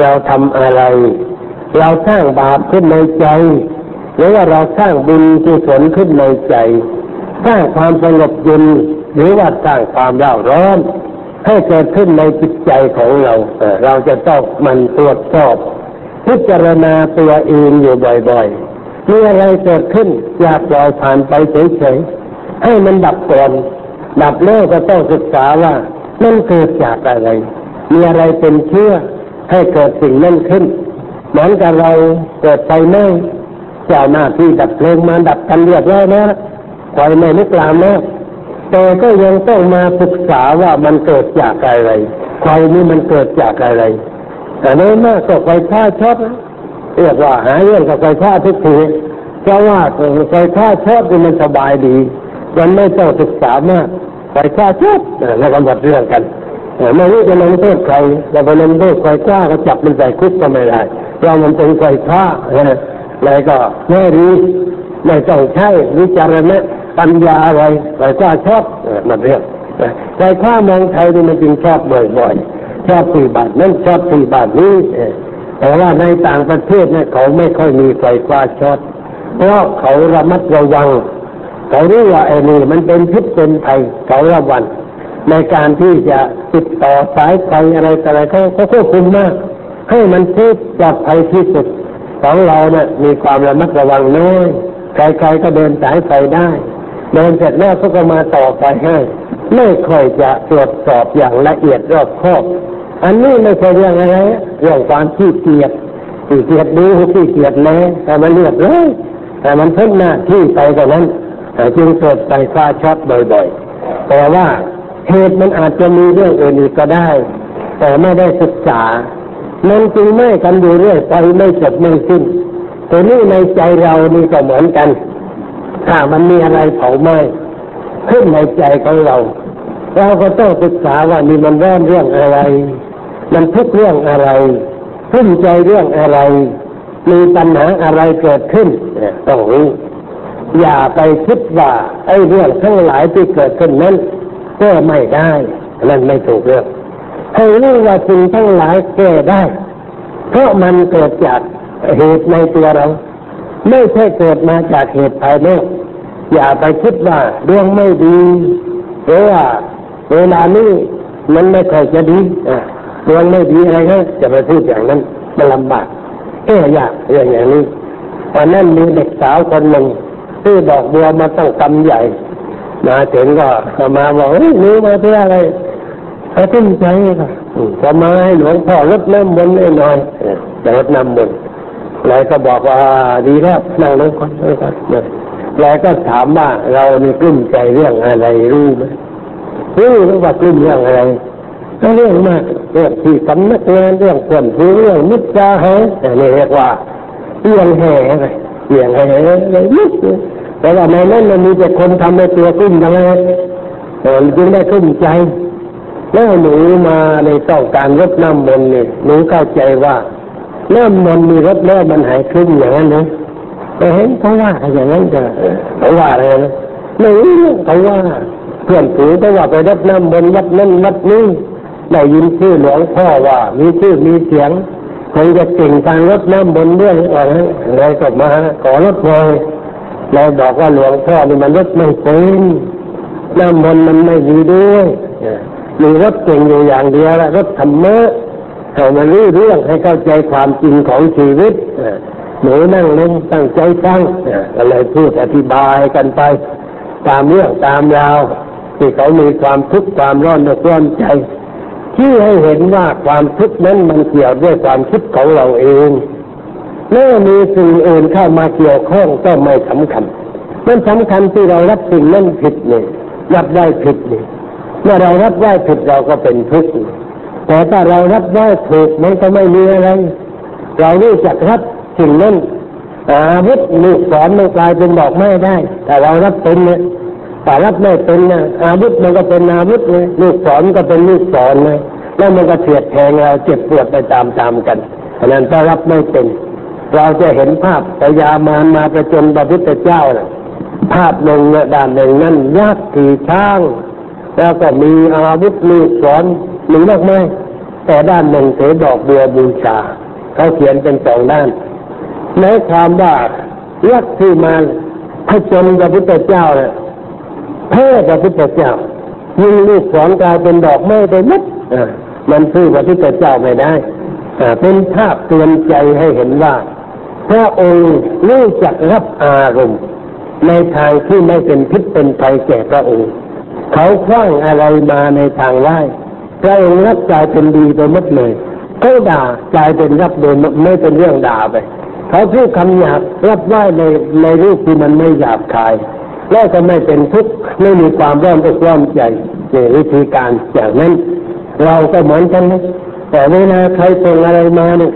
เราทำอะไร เราสร้างบาปขึ้นในใจ หรือว่าเราสร้างบุญกุศลขึ้นในใจ สร้างความสงบเย็นหรือว่าสร้างความเร่าร้อนให้เกิดขึ้นในจิตใจของเราเราจะต้องมันตรวจสอบ พิจารณาตัวเองอยู่บ่อยๆมีอะไรเกิดขึ้นอยากปล่อยผ่านไปเฉยๆ ให้มันดับก่อน ดับแล้วก็ต้องศึกษาว่ามันเกิดจากอะไร มีอะไรเป็นเชื่อให้เกิดสิ่งนั้นขึ้น เหมือนกับเราเกิดไฟไหม้เจ้าหน้าที่ดับเพลิงมาดับกันเรียบร้อยแล้วไฟไม่ลุกลามแล้วแต่ก็ยังต้องมาศึกษาว่ามันเกิดจากอะไรไฟนี้มันเกิดจากอะไร แต่ในมากก็ไฟฟ้าช็อตเรียกว่าหาเรื่องกับไฟฟ้าทุกทีเพราะว่าไฟฟ้าชอบมันสบายดี มันไม่ต้องศึกษามากไฟฟ้าชอบแล้วก็หมดเรื่องกันไม่รู้จะลงโทษใครเราไปลงโทษไฟฟ้าก็จับมันใส่คุกก็ไม่ได้เรามันเป็นไฟฟ้าอะไรก็ไม่รู้ไม่ต้องใช้วิจารณะปัญญาอะไรไฟฟ้าชอบมันเรื่องไฟฟ้ามองไทยนี่มันจึงชอบบ่อยๆชอบสี่บาทนั่นชอบสี่บาทนี้แต่ว่าในต่างประเทศเนี่ยเขาไม่ค่อยมีไฟฟ้าช็อตเพราะเขาระมัดระวัง เขารู้ว่าไอ้นี่มันเป็นพิษเป็นภัยเขาระวังในการที่จะติดต่อสายไฟอะไรต่อะไรเขาเขาควบคุมมาก ให้มันที่ปลอดภัยที่สุดของเราเนี่ยมีความระมัดระวังน้อยใครๆก็เดินสายไฟได้เดินเสร็จแล้วก็มาต่อไฟให้ไม่ค่อยจะตรวจสอบอย่างละเอียดรอบคอบ อันนี้ไม่ใช่เรื่องอะไรเรื่องความขี้เกียจขี้เกียจดูขี้เกียจแล้แต่มันเรียบเลยแต่มันเพิ่มหน้าที่ไปกว่านั้น จึงเกิดไฟฟ้าช็อตบ่อยๆ แต่ว่าเหตุมันอาจจะมีเรื่องอื่นอีกก็ได้ แต่ไม่ได้ศึกษา มันจึงไม่กันอยู่เรื่อยไปไม่จบไม่สิ้นตัวนี้ในใจเรานี่ก็เหมือนกัน ถ้ามันมีอะไรเผาไหม้ขึ้นในใจของเรา เราก็ต้องศึกษาว่านี่มันเริ่มเรื่องอะไร มันทุกเรื่องอะไรขึ้นใจเรื่องอะไร มีปัญหาอะไรเกิดขึ้นต้องรู้ อย่าไปคิดว่าไอ้เรื่องทั้งหลายที่เกิดขึ้นนั้นแก้ไม่ได้นั่นไม่ถูกเรื่องให้รู้ว่าสิ่งทั้งหลายแก้ได้ เพราะมันเกิดจากเหตุในตัวเรา ไม่ใช่เกิดมาจากเหตุภายนอกอย่าไปคิดว่าดวงไม่ดีหรือว่าเวลานี้มันไม่ค่อยจะดีดวงไม่ดีอะไรก็จะไปพูดอย่างนั้นมันลำบากแก้ยากเรื่องอย่างนี้วันนั้นมีเด็กสาวคนหนึ่ง ซื้อดอกบัวมาตั้งกำใหญ่มาถึงก็มาบอกเฮ้ยนี่มาเพื่ออะไรเขาตั้งใจค่ะก็มาให้หลวงพ่อรดน้ำมนต์หน่อยจะรดน้ำมนต์แล้วก็บอกว่าดีแล้วนั่งลงก่อนนั่งก่อนแล้วก็ถามว่าเรานี่กลุ้มใจเรื่องอะไรรู้ไหมรู้หรือว่ากลุ้มเรื่องอะไรเรื่องมากเรื่องที่สำนักงานเรื่องส่วนผู้เรื่องมิจฉาเหนี่เรียกว่าเรื่องแห่ไรเรื่องแห่เลยมิจ แต่ว่าในนั้นมันมีแต่คนทำให้ตัวกลุ้มทั้งนั้นจึงได้กลุ้มใจ แล้วหนูมาในต้องการรดน้ำมนต์นี่หนูเข้าใจว่าน้ำมนต์มีรดแล้วมันหายคลุ้มอย่างนั้นนะแต่เห็นเขาว่าอย่างนั้นจะเขาว่าอะไรนะหนูเขาว่าเพื่อนฝูงก็ว่าไปรดน้ำมนต์วัดนั้นวัดนี้ได้ยินชื่อหลวงพ่อว่า มีชื่อมีเสียงคงจะเก่งการรดน้ำมนต์ด้วยอะไรเลยก็มาขอรดเลย เราบอกว่าหลวงพ่อนี่มันรดไม่เป็นน้ำมนต์มันไม่ดีด้วยมีรถเก่งอยู่อย่างเดียวละรถธรรมะให้มันรู้เรื่องให้เข้าใจความจริงของชีวิตหนูนั่งลงตั้งใจฟังก็เลยพูดอธิบายกันไป ตามเรื่องตามราวที่เขามีความทุกข์ความร้อนร้อนใจที่ให้เห็นว่าความทุกข์นั้นมันเกี่ยวด้วยความคิดของเราเอง เมื่อมีสิ่งอื่นเข้ามาเกี่ยวข้องก็ไม่สำคัญ มันสำคัญที่เรารับสิ่งนั้นผิดเนี่ยรับได้ผิดเนี่ยเมื่อเรารับได้ผิดเราก็เป็นทุกข์แต่ถ้าเรารับได้ถูกมันก็ไม่มีอะไร เรารู้จักรับสิ่งนั้นอาวุธลูกศรมันกลายเป็นดอกไม้ได้ แต่เรารับเป็นเนี่ยแต่รับไม่เป็นนะอาวุธมันก็เป็นอาวุธเลยลูกศรก็เป็นลูกศรเลยแล้วมันก็เสียดแทงเราเจ็บปวดไปตามๆกันเพราะนั้นถ้ารับไม่เป็น เราจะเห็นภาพพยามารมาประจนพระพุทธเจ้านะภาพหนึ่งเนี่ยด้านหนึ่งนั่นยักษ์ขี่ช้าง แล้วก็มีอาวุธลูกศรหนึ่งมากไหมแต่ด้านหนึ่งเสดอกบัวบูชา เขาเขียนเป็นสองด้านหมายความว่ายักษ์ที่มาผจญพระพุทธเจ้าเนี่ยแพ้พระพุทธเจ้ายิงลูกศรกลายเป็นดอกไม้ไปมัดมันสู้พระพุทธเจ้าไม่ได้เป็นภาพเตือนใจให้เห็นว่า พระองค์รู้จักรับอารมณ์ ในทางที่ไม่เป็นพิษเป็นภัยแก่พระองค์ เขาคว้างอะไรมาในทางร้ายพระองค์รับกลายเป็นดีไปหมดเลยเขาด่ากลายเป็นรับโดยไม่เป็นเรื่องด่าไปเขาพูดคำหยาบรับไหวในในรูปที่มันไม่หยาบคายแล้วก็ไม่เป็นทุกข์ไม่มีความร้อนอกร้อนใจในวิธีการอย่างนั้น เราก็เหมือนกันนะแต่เวลาใครส่งอะไรมาเนี่ย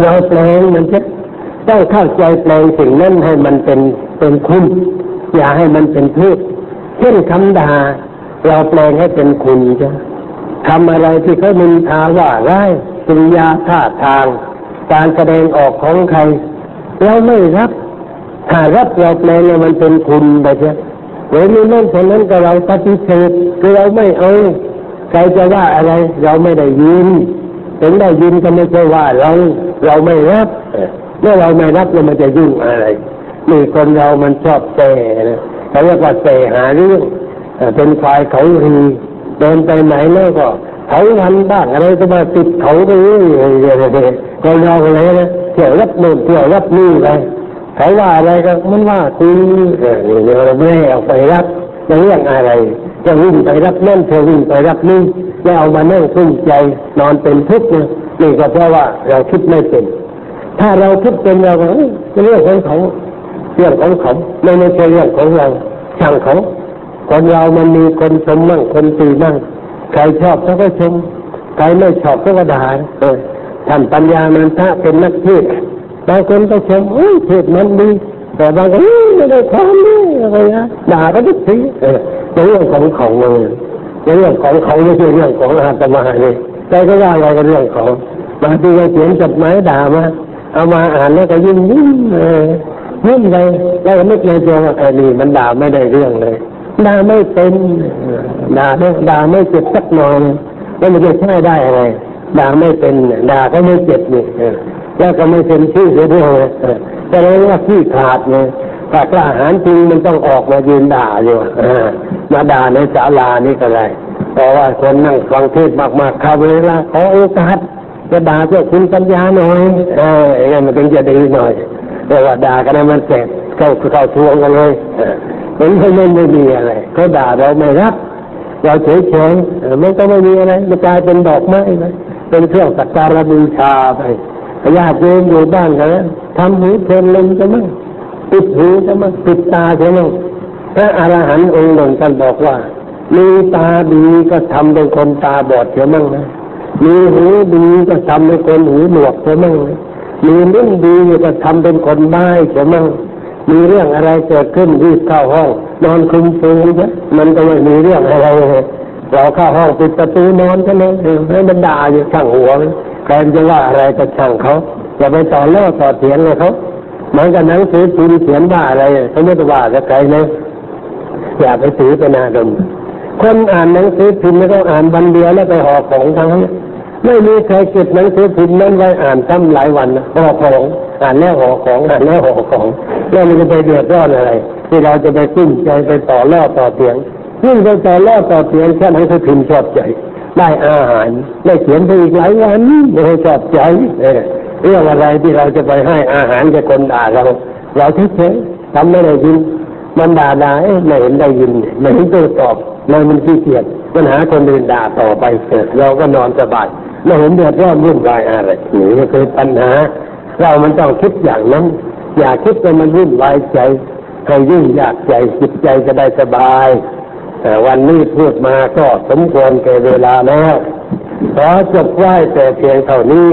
เราแปลงมันจะ ต้องเข้าใจแปลงสิ่งนั้นให้มันเป็นเป็นคุณอย่าให้มันเป็นทุกข์เช่นคำด่าเราแปลงให้เป็นคุณจ้ะทำอะไรที่เขามินทาว่าร้ายสิริยาท่าทาง การแสดงออกของใคร เราไม่รับ ถ้ารับเราแปลงมันเป็นคุณไปเถอะหรือมีนั่นเท่านั้นก็เราปฏิเสธคือเราไม่เอาใครจะว่าอะไร เราไม่ได้ยิน ถึงได้ยินก็ไม่ใช่ว่าเราเราไม่รับ เมื่อเราไม่รับแล้วมันจะยุ่งอะไรนี่คนเรามันชอบแส่นะเขาเรียกว่าแส่หาเรื่องเป็นควายเขารีเดินไปไหนแล้วก็เขาวันบ้างอะไรก็มาติดเขาไปเรื่อยๆคนเราอะไรนะเที่ยวรับโน่นเที่ยวรับนี่ไปเขาว่าอะไรก็มันว่าคือเนี่ยเราไม่เอาไปรับในเรื่องอะไรจะวิ่งไปรับนั่นเธอวิ่งไปรับนี่แล้วเอามานั่งคุ้มใจนอนเป็นทุกข์นี่ก็เพราะว่าเราคิดไม่เป็น ถ้าเราคิดเป็นเราก็เรื่องของเขาเรื่องของเขาไม่ไม่ใช่เรื่องของเราช่างเขาคนเรามันมีคนชมมั่งคนตีมั่งใครชอบเขาก็ชมใครไม่ชอบเขาก็ด่าเออท่านปัญญามันถ้าเป็นนักเทศบางคนก็ชมเอ้ยเทศมันดีแต่บางคนไม่ได้ความดีอะไรนะด่าก็ทุกทีเออเรื่องของเขาเลยเรื่องของเขาไม่ใช่เรื่องของอาตมาเลยใครก็ว่าอะไรก็เรื่องของบางทีก็เขียนจดหมายด่ามา เอามาอ่านแล้วก็ยิ้มยิ้มเออวุ่นเลยเราไม่เกรงใจว่าไอ้นี่มันด่าไม่ได้เรื่องเลยด่าไม่เป็นด่าเนี่ด่าไม่เจ็บสักหน่อยแล้วมันจะใช่ได้อะไรด่าไม่เป็นด่าก็ไม่เจ็บนี่แล้วก็ไม่เป็นชื่อเสียด้วยแต่เรียกว่าขี้ขาดไงถ้ากล้าหาญจริงมันต้องออกมายืนด่าอยู่มาด่าในศาลานี่ก็ได้เพราะว่าคนนั่งฟังเทศมากๆเข้าเวลาขอโอกาส จะด่าพวกคุณปัญญาหน่อยเอออย่างนั้นมันถึงจะดีหน่อยแต่ว่าด่ากันให้มันเสร็จเข้าเข้าทวงกันเลยมันไม่ไม่ไม่มีอะไรเขาด่าเราไม่รับเราเฉยเฉยมันก็ไม่มีอะไรมันกลายเป็นดอกไม้ไปเป็นเครื่องสักการะบูชาไปญาติโยมอยู่บ้านกันแล้วทำหูเพลินลมจะมั่งปิดหูจะมั่งปิดตาจะมั่งพระอรหันต์องค์หนึ่งท่านบอกว่ามีตาดีก็ทำเป็นคนตาบอดเสียมั่งนะ มีหูดีก็ทำเป็นคนหูหนวกเสียมั่งนะมีลิ้นดีก็ทำเป็นคนไม้เสียมั่งมีเรื่องอะไรเกิดขึ้นรีบเข้าห้อง นอนคลุมฟูงซะมันก็ไม่มีเรื่องอะไรเลยเราเข้าห้องปิดประตูนอนกันเลยให้มันด่าอยู่ช่างหัวใครจะว่าอะไรก็ช่างเขาอย่าไปต่อเล่าต่อเถียงเลยเขาเหมือนกับหนังสือพิมพ์เขียนว่าอะไรเขาไม่ได้ว่ากับใครนะอย่าไปถือเป็นอารมณ์ คนอ่านหนังสือพิมพ์ไม่ต้องอ่านวันเดียวแล้วไปห่อของทั้งนั้นไม่มีใครเก็บหนังสือพิมพ์นั้นไว้อ่านซ้ำหลายวันห่อของอ่านแล้วห่อของอ่านแล้วห่อของแล้วมันจะไปเดือดร้อนอะไร ที่เราจะไปขึ้นใจไปต่อเล่าต่อเถียงยิ่งไปต่อเล่าต่อเถียงแค่หนก็พิมพ์ชอบใจได้อาหารได้เขียนไปอีกหลายวันไม่ให้ชอบใจเรื่องอะไรที่เราจะไปให้อาหารแก่คนด่าเรา เราเฉยๆทำไม่ได้ยินมันด่าได่าเอ๊ะไม่เห็นได้ยินไม่เห็นตัวตอบ เลยมันขี้เกียจมันหาคนอื่นด่าต่อไปเสร็จเราก็นอนสบายไม่เห็นเดือดร้อนวุ่นวายอะไรนี่ก็คือปัญหา เรามันต้องคิดอย่างนั้น อย่าคิดว่ามันวุ่นวายใจให้ยุ่งยากใจจิตใจจะได้สบาย แต่วันนี้พูดมาก็สมควรแก่เวลาแล้วขอจบไว้แต่เพียงเท่านี้